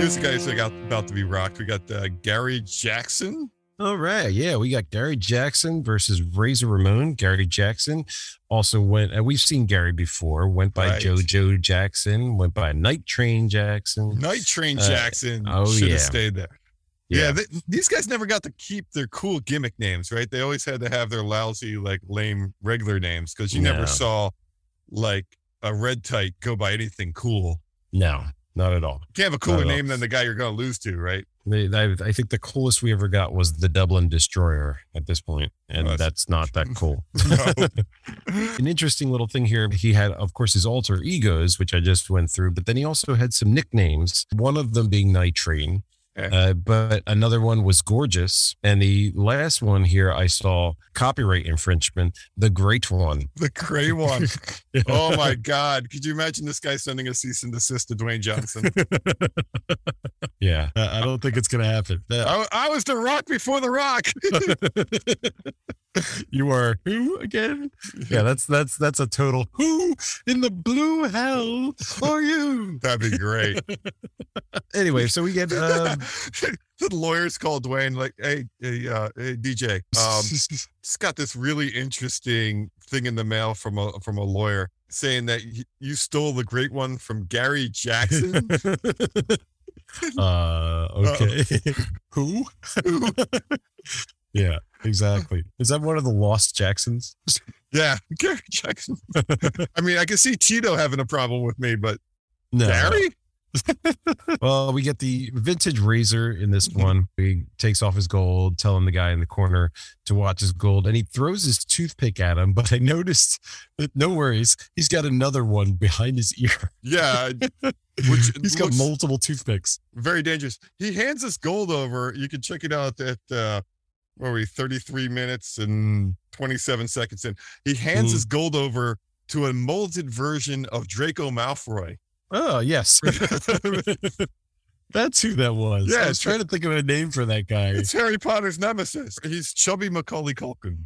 S1: Here's the guy who's like out, about to be rocked. We got uh, Gary Jackson.
S2: All right. Yeah. We got Gary Jackson versus Razor Ramon. Gary Jackson also went, uh, we've seen Gary before, went by
S1: Right.
S2: JoJo Jackson, went by Night Train Jackson.
S1: Night Train
S2: Uh,
S1: Jackson
S2: oh,
S1: should
S2: yeah.
S1: have stayed there. Yeah, th- these guys never got to keep their cool gimmick names, right? They always had to have their lousy, like lame regular names because you
S2: No.
S1: never saw like a red tight go by anything cool.
S2: No, not at all.
S1: You can't have a cooler
S2: Not at all.
S1: name than the guy you're going to lose to, right?
S2: They, I, I think the coolest we ever got was the Dublin Destroyer at this point, and
S1: Oh,
S2: that's not that cool. An interesting little thing here. He had, of course, his alter egos, which I just went through, but then he also had some nicknames. One of them being Night Train,
S1: Okay.
S2: uh, but another one was Gorgeous, and the last one here I saw copyright infringement, the Great One.
S1: the gray one. Oh my God. Could you imagine this guy sending a cease and desist to Dwayne Johnson?
S2: yeah, I don't think it's gonna happen.
S1: I, I was the rock before the rock.
S2: you are who again? Yeah, that's that's that's a total who in the blue hell are you?
S1: That'd be great.
S2: Anyway, so we get um,
S1: the lawyers called Dwayne like, hey, hey, uh, hey DJ, um, just got this really interesting thing in the mail from a from a lawyer saying that you stole the great one from Gary Jackson.
S2: uh okay. who? yeah, exactly. Is that one of the lost Jacksons?
S1: yeah, Gary Jackson. I mean, I can see Tito having a problem with me, but
S2: No.
S1: Gary?
S2: Well, we get the vintage razor in this one. He takes off his gold, telling the guy in the corner to watch his gold, and he throws his toothpick at him. But I noticed that no worries, he's got another one behind his ear.
S1: Yeah, which
S2: He's got multiple toothpicks.
S1: very dangerous. He hands this gold over. You can check it out at uh, where are we 33 minutes and 27 seconds in. He hands
S2: Mhm.
S1: his gold over to a molded version of Draco Malfoy.
S2: Oh yes, that's who that was.
S1: Yeah,
S2: I was trying to think of a name for that guy.
S1: It's Harry Potter's nemesis. He's chubby Macaulay Culkin.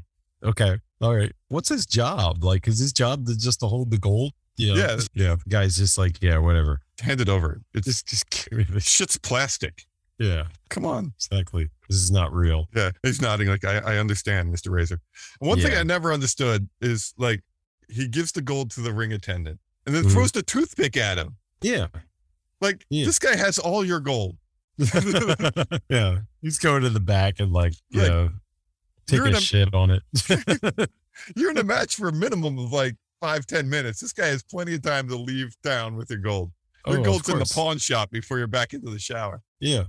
S2: Okay, all right. What's his job? Like, is his job to just to hold the gold? Yeah,
S1: Yeah.
S2: yeah. Guy's just like, yeah, whatever.
S1: Hand it over. It's
S2: Just, just give me this.
S1: shit's plastic.
S2: Yeah,
S1: Come on.
S2: exactly. This is not real.
S1: Yeah, he's nodding like I, I understand, Mr. Razor. One thing I never understood is like he gives the gold to the ring attendant and then
S2: Mhm.
S1: throws the toothpick at him.
S2: Yeah,
S1: Like
S2: Yeah.
S1: this guy has all your gold.
S2: yeah. He's going to the back and like, you
S1: Like,
S2: know, taking a
S1: a-
S2: shit on it.
S1: You're in a match for a minimum of like five, ten minutes. This guy has plenty of time to leave town with your gold. Your
S2: Oh,
S1: gold's in the pawn shop before you're back into the shower.
S2: Yeah,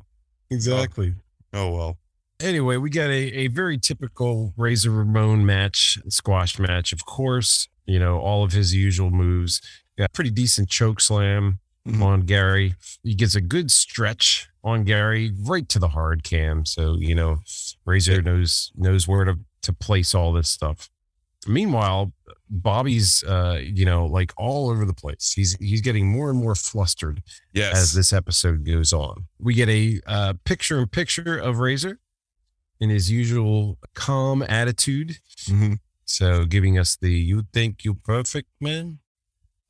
S2: exactly.
S1: Oh well.
S2: Anyway, we got a, a very typical Razor Ramon match, squash match, of course. You know, all of his usual moves. A pretty decent choke slam
S1: Mhm.
S2: on Gary. He gets a good stretch on Gary right to the hard cam. So, you know, Razor knows knows where to, to place all this stuff. Meanwhile, Bobby's uh, you know, like all over the place. He's he's getting more and more flustered
S1: Yes.
S2: as this episode goes on. We get a uh, picture in picture of Razor in his usual calm attitude.
S1: Mhm.
S2: So giving us the you think you perfect, man?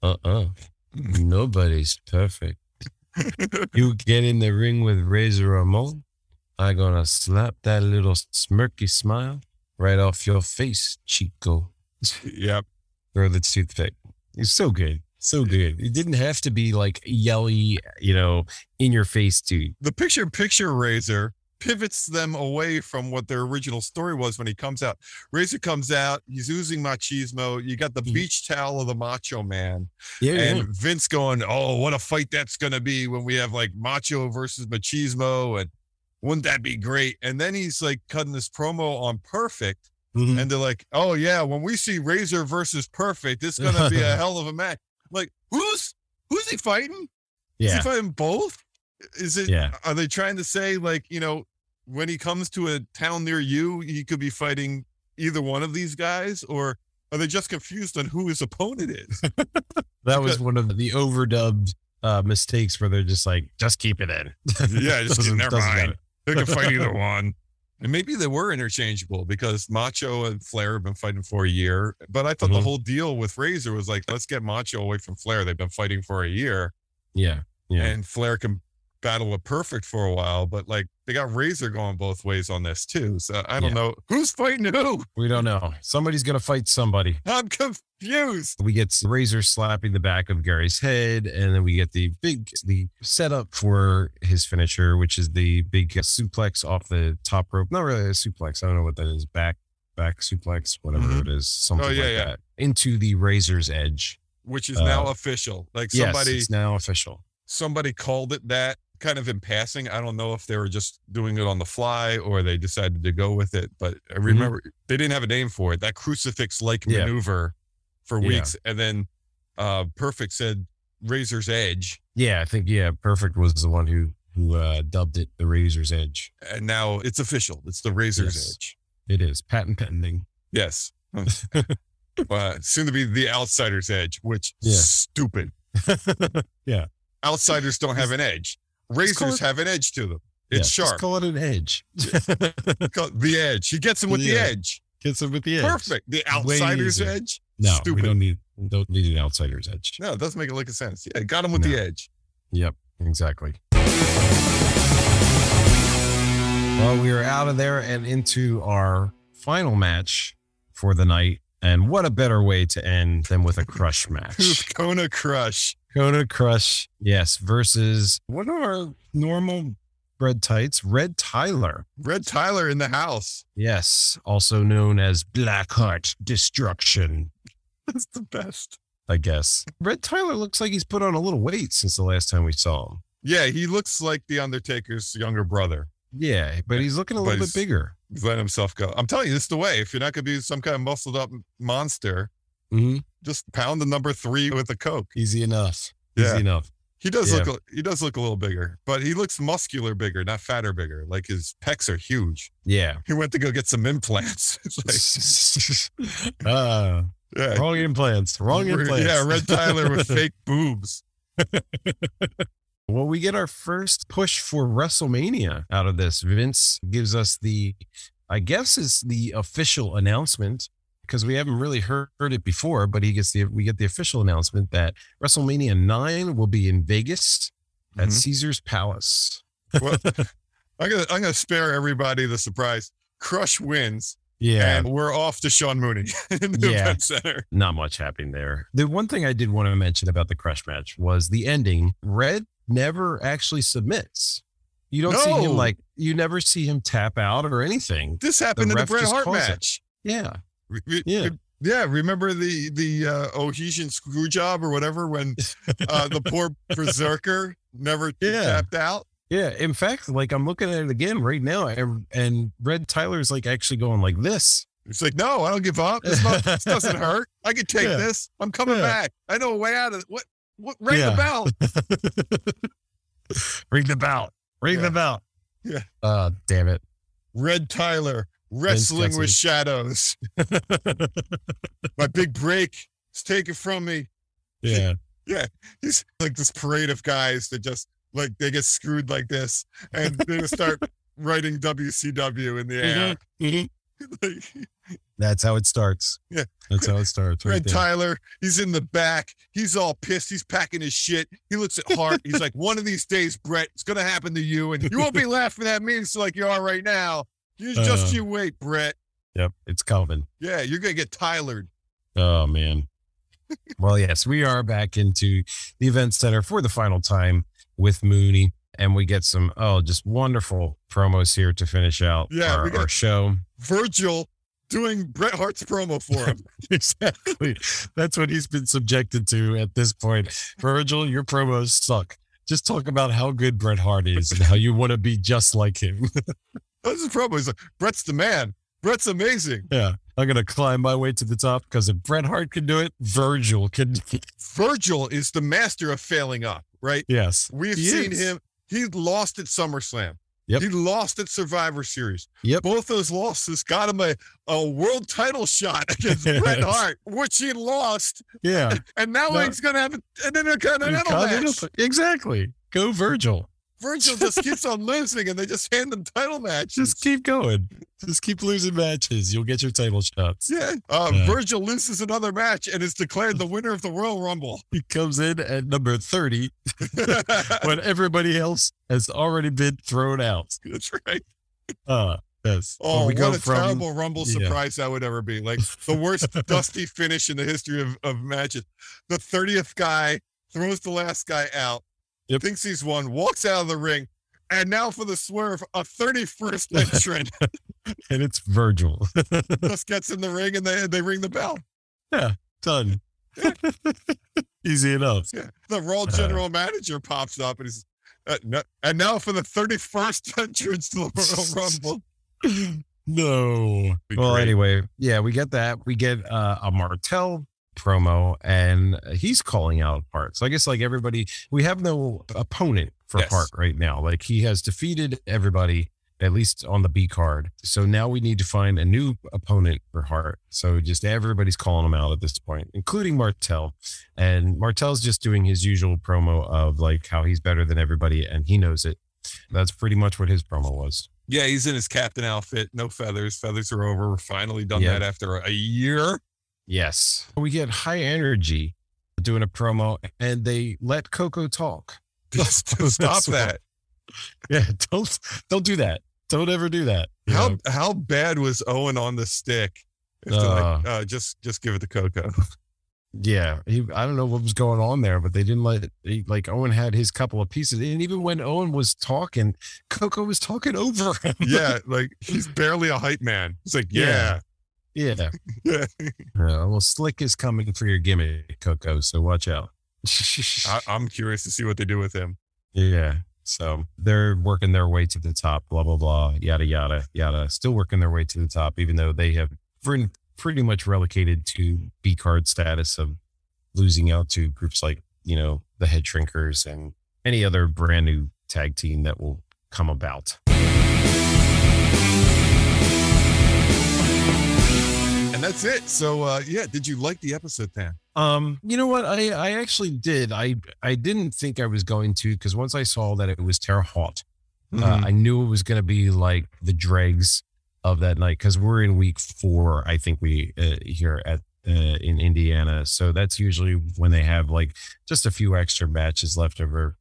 S2: Uh-uh. Nobody's perfect. You get in the ring with Razor Ramon, I gonna slap that little smirky smile right off your face, Chico.
S1: yep.
S2: Throw the toothpick. He's so good. So good. It didn't have to be like yelly, you know, in your face dude.
S1: The picture picture Razor pivots them away from what their original story was when he comes out. Razor comes out, he's oozing machismo. You got the
S2: Mhm.
S1: beach towel of the macho man.
S2: Yeah.
S1: and Vince going, "Oh, what a fight that's going to be when we have like Macho versus Machismo, and wouldn't that be great?" And then he's like cutting this promo on Perfect,
S2: Mhm.
S1: and they're like, "Oh yeah, when we see Razor versus Perfect, it's going to be a hell of a match." Like, who's who's he fighting? Is he fighting both? Is it?
S2: Yeah.
S1: Are they trying to say like you know when he comes to a town near you, he could be fighting either one of these guys, or are they just confused on who his opponent is?
S2: That was one of the overdubbed uh, mistakes where they're just like, just keep it in.
S1: Yeah, just
S2: Doesn't-
S1: never mind. They can fight either one. And maybe they were interchangeable because Macho and Flair have been fighting for a year. But I thought the
S2: Mhm.
S1: whole deal with Razor was like, let's get Macho away from Flair. They've been fighting for a year,
S2: Yeah. Yeah.
S1: and Flair can battle with Perfect for a while. But like, they got Razor going both ways on this too. So I don't
S2: Yeah.
S1: know who's fighting who.
S2: We don't know. Somebody's going to fight somebody.
S1: I'm confused.
S2: We get Razor slapping the back of Gary's head, and then we get the big the setup for his finisher, which is the big suplex off the top rope. Not really a suplex. I don't know what that is. Back back suplex, whatever
S1: Mhm.
S2: it is, something
S1: Oh, yeah,
S2: like
S1: yeah.
S2: that. Into the Razor's edge.
S1: Which is now
S2: Uh,
S1: official. Like
S2: Yes, it's now official.
S1: somebody called it that kind of in passing. I don't know if they were just doing it on the fly or they decided to go with it, but I remember they didn't have a name for it. That crucifix like
S2: Mm-hmm. Yeah.
S1: maneuver for
S2: Yeah.
S1: weeks. And then uh Perfect said Razor's Edge.
S2: Yeah, I think yeah, Perfect was the one who who uh, dubbed it the Razor's Edge.
S1: And now it's official. It's the Razor's
S2: Yes.
S1: Edge.
S2: It is patent pending.
S1: Yes. uh, soon to be the Outsider's Edge, which
S2: Yeah.
S1: stupid.
S2: Yeah.
S1: Outsiders don't have an edge. Razors have an edge to them.
S2: Yeah,
S1: It's
S2: just
S1: sharp.
S2: call it an edge.
S1: The edge. He gets him with the edge.
S2: Gets him with the edge.
S1: Perfect. The outsider's edge.
S2: No,
S1: Stupid.
S2: we don't need don't need an outsider's edge.
S1: No, it doesn't make it look a sense. Yeah, got him with the edge.
S2: Yep, exactly. Well, we are out of there and into our final match for the night. And what a better way to end than with a crush match.
S1: Who's Kona Crush?
S2: Kona Crush, yes, versus what are our normal red tights? Red Tyler.
S1: Red Tyler in the house.
S2: Yes, also known as Blackheart Destruction,
S1: That's the best.
S2: I guess. Red Tyler looks like he's put on a little weight since the last time we saw him.
S1: Yeah, he looks like the Undertaker's younger brother.
S2: Yeah, but he's looking a
S1: But
S2: little bit bigger.
S1: He's letting himself go. I'm telling you, this is the way. If you're not going to be some kind of muscled up monster,
S2: Mm-hmm.
S1: Just pound the number three with a Coke.
S2: Easy enough.
S1: Yeah.
S2: Easy enough.
S1: He does
S2: Yeah.
S1: look. He does look a little bigger, but he looks muscular bigger, not fatter bigger. Like his pecs are huge.
S2: Yeah.
S1: He went to go get some implants. It's like,
S2: uh,
S1: yeah,
S2: wrong implants. Wrong implants.
S1: Yeah, Red Tyler with fake boobs.
S2: Well, we get our first push for WrestleMania out of this. Vince gives us the, I guess, is the official announcement because we haven't really heard, it before. But he gets the we get the official announcement that WrestleMania nine will be in Vegas at
S1: Mhm.
S2: Caesar's Palace.
S1: Well, I'm gonna I'm gonna spare everybody the surprise. Crush wins,
S2: Yeah,
S1: and we're off to Sean Mooney in the
S2: Yeah.
S1: event center.
S2: not much happening there. The one thing I did want to mention about the Crush match was the ending. Red never actually submits. You don't see him like you never see him tap out or anything.
S1: This happened in the Bret Hart
S2: calls it.
S1: match.
S2: Yeah. Yeah.
S1: Yeah, remember the the uh, Ohesian screw job or whatever when uh, the poor berserker never
S2: Yeah.
S1: tapped out.
S2: Yeah, in fact, like I'm looking at it again right now, and, and Red Tyler's like actually going like this.
S1: It's like, no, I don't give up. This, not, this doesn't hurt. I can take
S2: Yeah.
S1: this. I'm coming
S2: Yeah.
S1: back. I know a way out of it. What? What? Ring the bell.
S2: Ring the bell. Ring the bell.
S1: Yeah.
S2: Uh damn it.
S1: Red Tyler wrestling with shadows. My big break is taken from me.
S2: Yeah. Yeah.
S1: He's like this parade of guys that just like they get screwed like this, and they just start writing WCW in the mm-hmm, air. Mm-hmm. Like,
S2: That's how it starts.
S1: Yeah.
S2: That's how it starts. Right
S1: Red
S2: there.
S1: Tyler, he's in the back. He's all pissed. He's packing his shit. He looks at Hart. He's like, one of these days, Bret, it's going to happen to you. And you won't be laughing at me so like you are right now. You just
S2: Uh.
S1: you wait, Bret.
S2: Yep. It's coming.
S1: Yeah, you're going to get Tylered.
S2: Oh man. well, yes, we are back into the event center for the final time with Mooney. And we get some oh just wonderful promos here to finish out
S1: Yeah,
S2: our, our show.
S1: Virgil doing Bret Hart's promo for him.
S2: exactly. That's what he's been subjected to at this point. Virgil, your promos suck. Just talk about how good Bret Hart is and how you want to be just like him.
S1: That's his promo. He's like, Bret's the man. Bret's amazing.
S2: yeah. I'm going to climb my way to the top because if Bret Hart can do it, Virgil can.
S1: Virgil is the master of failing up, right?
S2: yes.
S1: We've seen
S2: is.
S1: him. He lost at SummerSlam.
S2: Yep.
S1: He lost at Survivor Series.
S2: Yep.
S1: Both those losses got him a, a world title shot against Bret Hart, which he lost.
S2: Yeah.
S1: And now
S2: No.
S1: he's going to have an intercontinental match.
S2: Exactly. Go Virgil.
S1: Virgil just keeps on losing and they just hand him title matches.
S2: Just keep going. Just keep losing matches. You'll get your title shots.
S1: yeah. Uh,
S2: Yeah.
S1: Virgil loses another match and is declared the winner of the Royal Rumble.
S2: He comes in at number 30 when everybody else has already been thrown out.
S1: That's right.
S2: Uh, yes.
S1: Oh,
S2: we
S1: what a terrible Rumble
S2: yeah.
S1: surprise that would ever be. Like the worst dusty finish in the history of, of matches. The 30th guy throws the last guy out,
S2: Yep.
S1: thinks he's won, walks out of the ring, and now for the swerve, a 31st entrant
S2: And it's Virgil.
S1: just gets in the ring and they, they ring the bell.
S2: Yeah, done. Easy enough.
S1: Yeah. The Raw general manager pops up and he's, uh, no, and now for the 31st entrance to the Royal Rumble.
S2: No. Well, anyway, yeah, we get that. We get uh, a Martel promo, and he's calling out Hart. So I guess like everybody, we have no opponent for
S1: Yes.
S2: Hart right now. Like he has defeated everybody, at least on the B card. So now we need to find a new opponent for Hart. So just everybody's calling him out at this point, including Martel. And Martel's just doing his usual promo of like how he's better than everybody, and he knows it. That's pretty much what his promo was.
S1: Yeah, he's in his captain outfit, no feathers. Feathers are over. We're finally done
S2: Yeah.
S1: that after a year.
S2: Yes. We get high energy doing a promo and they let Koko talk.
S1: Just stop that.
S2: Yeah, don't don't do that. Don't ever do that.
S1: How
S2: know?
S1: how bad was Owen on the stick?
S2: Uh.
S1: like, uh, just just give it to Koko.
S2: yeah, he, I don't know what was going on there, but they didn't let he, like Owen had his couple of pieces, and even when Owen was talking, Koko was talking over him.
S1: yeah, like he's barely a hype man. He's like, yeah,
S2: yeah.
S1: yeah.
S2: Well, Slick is coming for your gimmick, Koko. So watch out.
S1: I, I'm curious to see what they do with him.
S2: Yeah. So they're working their way to the top, blah, blah, blah, yada, yada, yada. Still working their way to the top, even though they have been pretty much relegated to B card status of losing out to groups like, you know, the Head Shrinkers and any other brand new tag team that will come about.
S1: That's it. So uh yeah, did you like the episode, then?
S2: Um, you know what? I I actually did. I I didn't think I was going to because once I saw that it was Terre Haute,
S1: Mm-hmm.
S2: Uh, I knew it was going to be like the dregs of that night because we're in week four, I think we uh, here at uh, in Indiana. So that's usually when they have like just a few extra matches left over.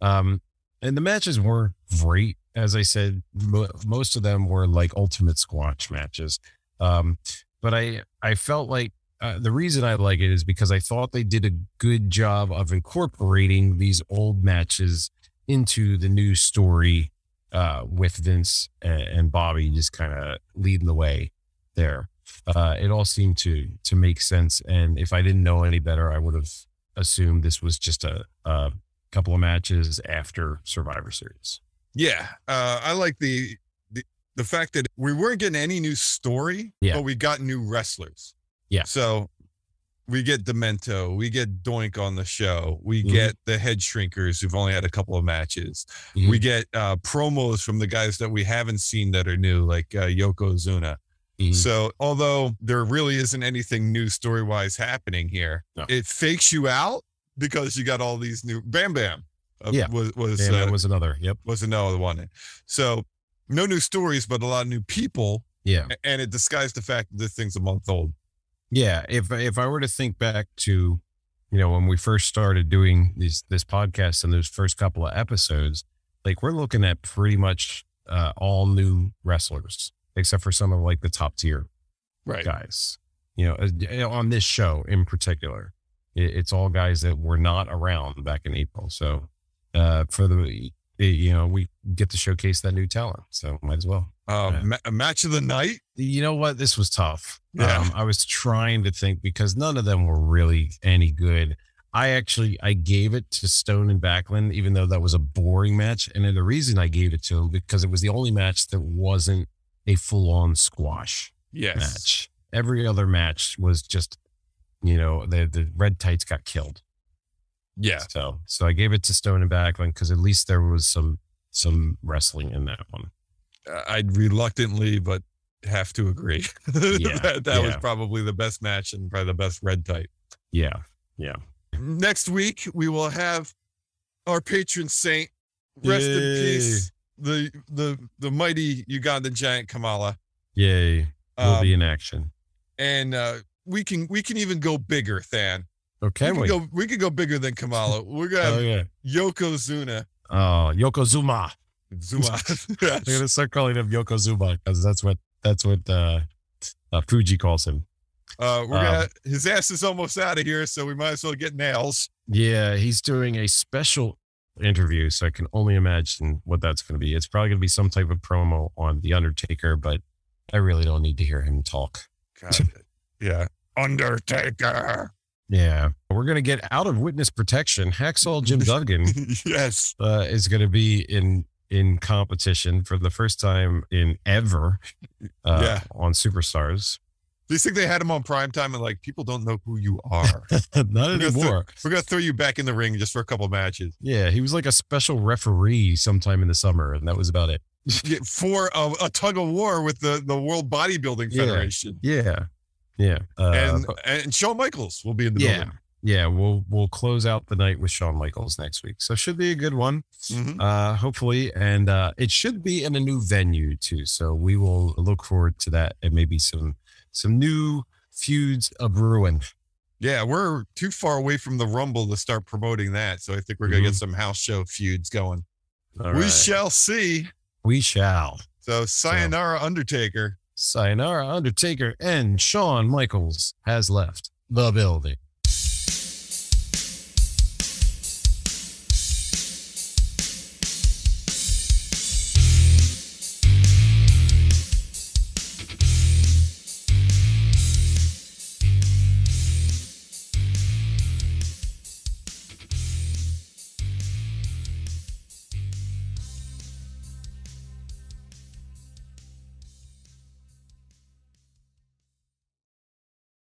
S2: Um, and the matches were great, as I said. Mo- most of them were like ultimate squash matches. Um, but I I felt like uh, the reason I like it is because I thought they did a good job of incorporating these old matches into the new story uh, with Vince and, and Bobby just kind of leading the way there. Uh, it all seemed to to make sense, and if I didn't know any better, I would have assumed this was just a, a couple of matches after Survivor Series.
S1: Yeah, uh, I like the, the fact that we weren't getting any new story,
S2: Yeah.
S1: but we got new wrestlers.
S2: Yeah.
S1: So we get Demento, we get Doink on the show, we
S2: Mhm.
S1: get the Head Shrinkers who've only had a couple of matches.
S2: Mhm.
S1: We get uh, promos from the guys that we haven't seen that are new, like uh, Yokozuna.
S2: Mhm.
S1: So although there really isn't anything new story wise happening here,
S2: No.
S1: it fakes you out because you got all these new Bam Bam. uh,
S2: Yeah.
S1: was was
S2: And
S1: uh,
S2: that was another. Yep.
S1: was another one. So no new stories, but a lot of new people,
S2: Yeah.
S1: and it disguised the fact that this thing's a month old.
S2: Yeah, if if I were to think back to, you know, when we first started doing these this podcast and those first couple of episodes, like we're looking at pretty much uh, all new wrestlers, except for some of like the top tier
S1: Right.
S2: guys. You know, uh, on this show in particular, it's all guys that were not around back in April. So, uh, for the you know, we get to showcase that new talent, so might as well.
S1: Uh,
S2: Yeah.
S1: ma- a match of the night.
S2: You know what? This was tough.
S1: Yeah.
S2: Um, I was trying to think because none of them were really any good. I actually I gave it to Stone and Backlund, even though that was a boring match. And then the reason I gave it to him because it was the only match that wasn't a full on squash
S1: Yes.
S2: match. Every other match was just, you know, the the red tights got killed.
S1: Yeah.
S2: So so I gave it to Stone and Backlund because at least there was some some wrestling in that one.
S1: I'd reluctantly, but have to agree.
S2: Yeah,
S1: that that was probably the best match and probably the best red type.
S2: Yeah, yeah.
S1: Next week we will have our patron saint. Rest in peace. The the the mighty Ugandan giant Kamala.
S2: Yay. We'll
S1: Um,
S2: be in action.
S1: and uh, we can we can even go bigger, Than.
S2: Okay,
S1: we can go we can go bigger than Kamala. We're gonna
S2: Oh yeah.
S1: Yokozuna.
S2: Oh, Yokozuma.
S1: Zuma.
S2: I'm gonna start calling him Yokozuma because that's what that's what uh, uh, Fuji calls him.
S1: Uh, we're
S2: Um,
S1: gonna his ass is almost out of here, so we might as well get Nailz.
S2: Yeah, he's doing a special interview, so I can only imagine what that's going to be. It's probably going to be some type of promo on The Undertaker, but I really don't need to hear him talk.
S1: God, yeah. Undertaker.
S2: Yeah, we're going to get out of witness protection. Hacksaw Jim Duggan
S1: yes.
S2: uh, is going to be in in competition for the first time in ever uh,
S1: Yeah.
S2: on Superstars.
S1: Do you think they had him on prime time and like people don't know who you are?
S2: Not
S1: We're gonna, throw, we're gonna throw you back in the ring just for a couple matches
S2: Yeah, he was like a special referee sometime in the summer, and that was about it.
S1: For a, a tug of war with the the World Bodybuilding Federation.
S2: Yeah, yeah, uh,
S1: and and Shawn Michaels will be in the
S2: yeah,
S1: building.
S2: yeah. We'll we'll close out the night with Shawn Michaels next week, so should be a good one.
S1: Mhm.
S2: Uh, hopefully, and uh, it should be in a new venue too. So we will look forward to that, and maybe some some new feuds a brewing.
S1: Yeah, we're too far away from the Rumble to start promoting that. So I think we're gonna get some house show feuds going.
S2: All
S1: we
S2: right.
S1: shall see.
S2: we shall.
S1: So sayonara, Undertaker.
S2: Sayonara, Undertaker, and Shawn Michaels has left the building.